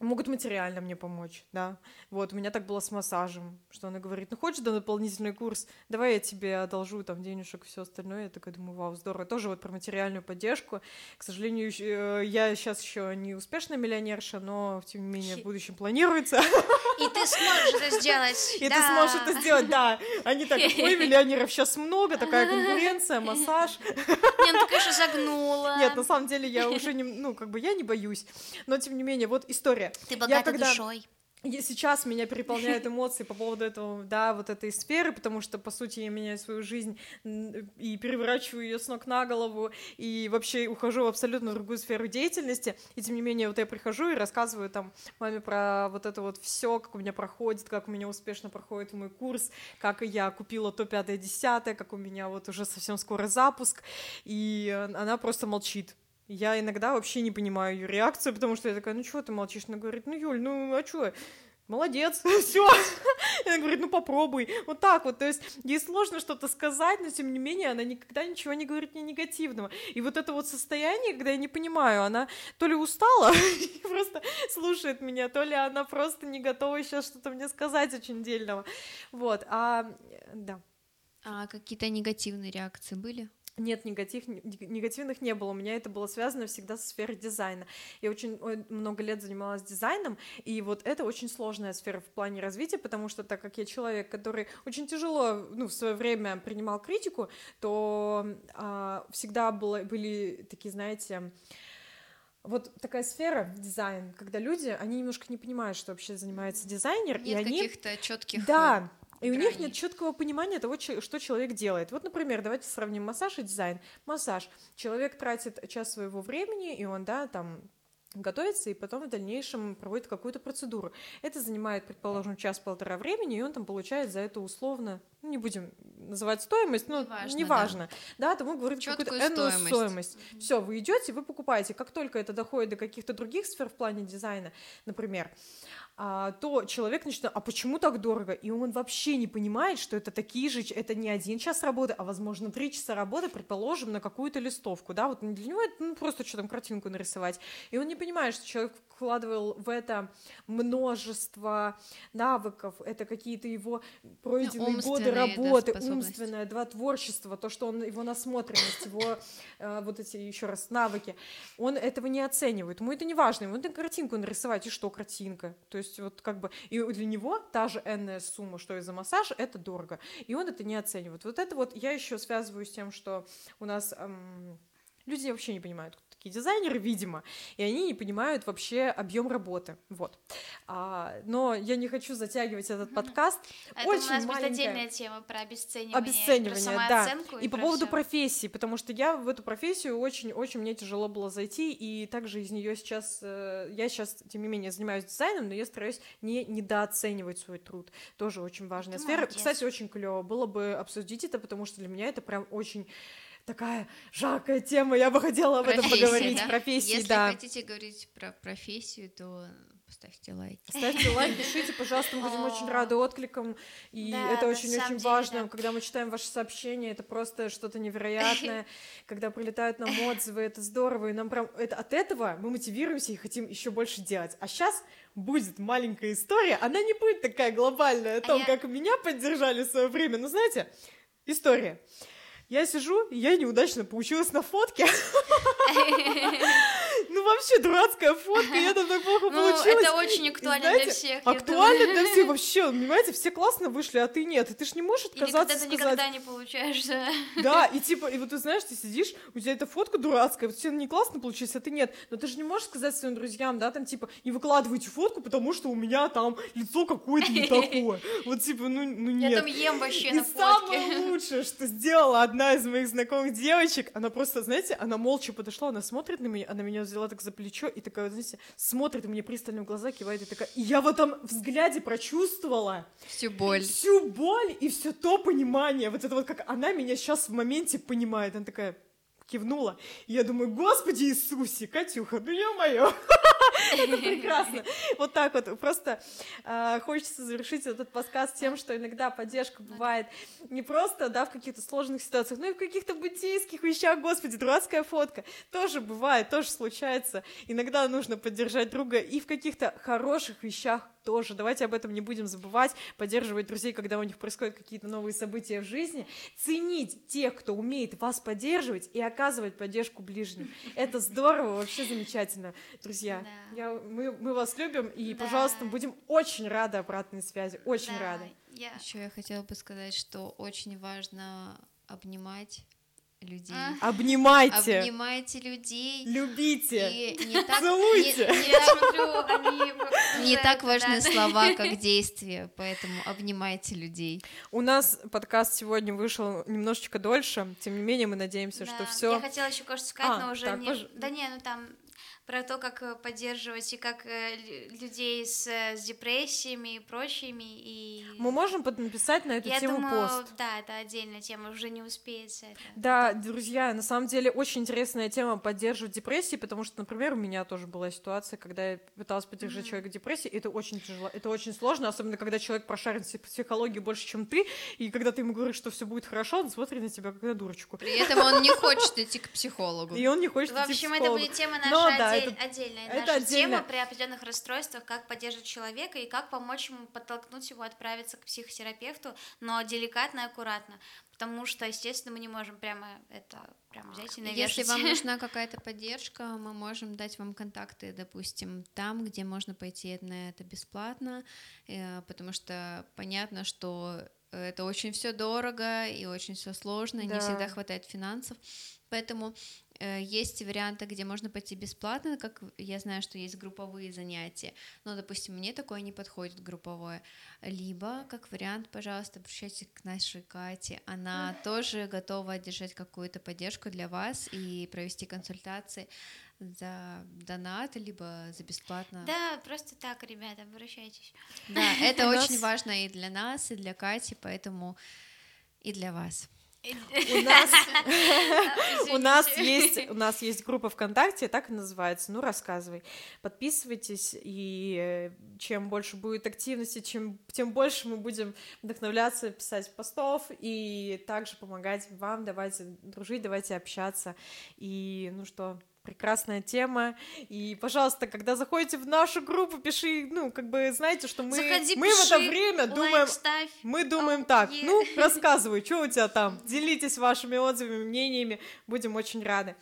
могут материально мне помочь, да. Вот, у меня так было с массажем, что она говорит, ну, хочешь да, дополнительный курс, давай я тебе одолжу там денежек и все остальное. Я такая думаю, вау, здорово. Тоже вот про материальную поддержку. К сожалению, э, я сейчас еще не успешная миллионерша, но, тем не менее, в будущем планируется. [LAUGHS] И ты сможешь это сделать. И ты сможешь это сделать, да. Они так, [LAUGHS] ой, миллионеров сейчас много, такая конкуренция, массаж. [LAUGHS] Не, ну ты, конечно, загнула. Нет, на самом деле я уже не, ну, как бы я не боюсь. Но, тем не менее, вот история. Ты богата душой. И сейчас меня переполняют [LAUGHS] эмоции по поводу этого, да, вот этой сферы, потому что, по сути, я меняю свою жизнь и переворачиваю ее с ног на голову, и вообще ухожу в абсолютно другую сферу деятельности, и тем не менее, вот я прихожу и рассказываю там маме про вот это вот все, как у меня проходит, как у меня успешно проходит мой курс, как я купила то пятое, десятое, как у меня вот уже совсем скоро запуск, и она просто молчит, я иногда вообще не понимаю ее реакцию, потому что я такая, ну чего ты молчишь? Она говорит, ну Юль, ну а что? Молодец, [LAUGHS] все. Она говорит, ну попробуй. Вот так вот. То есть ей сложно что-то сказать, но тем не менее она никогда ничего не говорит мне негативного. И вот это вот состояние, когда я не понимаю, она то ли устала [LAUGHS] и просто слушает меня, то ли она просто не готова сейчас что-то мне сказать очень дельного. Вот, а да. А какие-то негативные реакции были? Нет, негатив, негативных не было. У меня это было связано всегда со сферой дизайна. Я очень много лет занималась дизайном, и вот это очень сложная сфера в плане развития, потому что так как я человек, который очень тяжело ну, в свое время принимал критику, то а, всегда было, были такие, знаете, вот такая сфера дизайн, когда люди, они немножко не понимают, что вообще занимается дизайнер, Нет и они каких-то четких да и у них нет четкого понимания того, что человек делает. Вот, например, давайте сравним массаж и дизайн. Массаж. Человек тратит час своего времени, и он, да, там готовится и потом в дальнейшем проводит какую-то процедуру. Это занимает, предположим, час-полтора времени, и он там получает за это условно, ну, не будем называть стоимость, но неважно, неважно да. да, тому говорит какую-то энную стоимость. стоимость. Mm-hmm. Все, вы идете, вы покупаете. Как только это доходит до каких-то других сфер в плане дизайна, например, то человек начинает, а почему так дорого? И он вообще не понимает, что это такие же, это не один час работы, а, возможно, три часа работы, предположим, на какую-то листовку, да, вот для него это ну, просто что там картинку нарисовать. И он не понимает, что человек вкладывал в это множество навыков, это какие-то его пройденные годы работы, да, умственное, два, творчество, то, что он, его насмотренность, его э, вот эти, еще раз, навыки, он этого не оценивает, ему это не важно, ему надо картинку нарисовать, и что картинка, то есть вот как бы, и для него та же энная сумма, что и за массаж, это дорого, и он это не оценивает. Вот это вот я еще связываю с тем, что у нас эм, люди вообще не понимают, такие дизайнеры, видимо, и они не понимают вообще объем работы, вот. А, но я не хочу затягивать этот подкаст. Это Очень у нас маленькая... будет отдельная тема про обесценивание, обесценивание про да. И, и по поводу всё. профессии, потому что я в эту профессию очень-очень мне тяжело было зайти, и также из нее сейчас, э, я сейчас, тем не менее, занимаюсь дизайном, но я стараюсь не недооценивать свой труд, тоже очень важная Ты сфера. Молодец. Кстати, очень клево было бы обсудить это, потому что для меня это прям очень такая жаркая тема, я бы хотела об Профессия, этом поговорить, да? профессии, Если да. хотите говорить про профессию, то поставьте лайк. Ставьте лайк, [LAUGHS] пишите, пожалуйста, мы будем очень рады откликам, и да, это очень-очень важно, да. когда мы читаем ваши сообщения, это просто что-то невероятное, [LAUGHS] когда прилетают нам отзывы, это здорово, и нам прям это, от этого мы мотивируемся и хотим еще больше делать. А сейчас будет маленькая история, она не будет такая глобальная о а том, а я... как меня поддержали в свое время, но знаете, история. Я сижу, я неудачно получилась на фотке. [LAUGHS] Ну, вообще, дурацкая фотка, я там так плохо ну, получилась. это очень актуально для всех. Актуально для всех вообще, понимаете, все классно вышли, а ты нет. И ты ж не можешь отказаться Или когда ты никогда не получаешься. Да, и типа, и вот ты знаешь, ты сидишь, у тебя эта фотка дурацкая, вот все не классно получилось, а ты нет. Но ты же не можешь сказать своим друзьям, да, там, типа, не выкладывайте фотку, потому что у меня там лицо какое-то не такое. [LAUGHS] Вот, типа, ну, ну нет. Я там ем вообще на фотке. самое лучшее, что сделала одна из моих знакомых девочек, она просто, знаете, она молча подошла, она смотрит на меня, она меня взяла так за плечо и такая, знаете, смотрит мне пристально в глаза, кивает и такая, и я в этом взгляде прочувствовала всю боль. Всю боль и все то понимание, вот это вот как она меня сейчас в моменте понимает, она такая кивнула, и я думаю, господи Иисусе, Катюха, ну ё-моё, [LAUGHS] это прекрасно. Вот так вот. Просто э, хочется завершить этот подкаст тем, что иногда поддержка бывает не просто, да, в каких-то сложных ситуациях, но и в каких-то бытийских вещах. Господи, дурацкая фотка. Тоже бывает, тоже случается. Иногда нужно поддержать друга и в каких-то хороших вещах тоже. Давайте об этом не будем забывать, поддерживать друзей, когда у них происходят какие-то новые события в жизни, ценить тех, кто умеет вас поддерживать и оказывать поддержку ближним. Это [LAUGHS] здорово, вообще замечательно, друзья. Да. Я, мы, мы вас любим и, да. пожалуйста, будем очень рады обратной связи, очень да. рады. Я... Еще я хотела бы сказать, что очень важно обнимать людей. А? Обнимайте. Обнимайте людей. Любите. И не так, Целуйте. Не, не, смотрю, не так важны да. слова, как действия, поэтому обнимайте людей. У нас подкаст сегодня вышел немножечко дольше, тем не менее мы надеемся, да. что все. Я хотела еще кое-что сказать, а, но уже так, не. Пож... Да не, ну там про то, как э, поддерживать и как э, людей с, с депрессиями и прочими. И... Мы можем написать на эту Я тему думаю, пост. Да, это отдельная тема, уже не успеется это. Да, друзья, на самом деле очень интересная тема поддерживать депрессии, потому что, например, у меня тоже была ситуация, когда я пыталась поддержать mm-hmm. человека в депрессии, это очень тяжело, это очень сложно, особенно когда человек прошарен в психологии больше, чем ты, и когда ты ему говоришь, что все будет хорошо, он смотрит на тебя как на дурочку. При этом он не хочет идти к психологу. И он не хочет идти к психологу. В общем, это будет тема наша это... отдельная это наша отдельно. тема при определенных расстройствах, как поддерживать человека и как помочь ему подтолкнуть его отправиться к психотерапевту, но деликатно и аккуратно, потому что, естественно, мы не можем прямо это прям взять и навешать. Если вам нужна [LAUGHS] какая-то поддержка, мы можем дать вам контакты, допустим, там, где можно пойти на это бесплатно, э, потому что понятно, что это очень все дорого и очень все сложно, да. не всегда хватает финансов. Поэтому есть варианты, где можно пойти бесплатно, как я знаю, что есть групповые занятия, но, допустим, мне такое не подходит групповое. Либо, как вариант, пожалуйста, обращайтесь к нашей Кате, она тоже готова держать какую-то поддержку для вас и провести консультации за донат, либо за бесплатно. Да, просто так, ребята, обращайтесь. Да, [LAUGHS] это очень важно и для нас, и для Кати, поэтому и для вас. У нас, [LAUGHS] [LAUGHS] у нас есть, у нас есть группа ВКонтакте, так и называется. Ну, рассказывай. Подписывайтесь, и э, чем больше будет активности, чем, тем больше мы будем вдохновляться, писать постов и также помогать вам. Давайте дружить, давайте общаться. И, ну что, прекрасная тема. И, пожалуйста, когда заходите в нашу группу, пиши, ну, как бы, знаете, что мы, Заходи, мы в это пиши, время лайк думаем ставь. мы думаем Ау, так, е. ну, рассказывай, что у тебя там, делитесь вашими отзывами, мнениями, будем очень рады.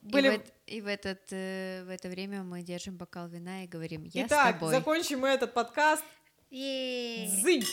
Были... И, в, и в этот, э, в это время мы держим бокал вина и говорим, я с Итак, тобой. закончим мы этот подкаст. Е. Зынь!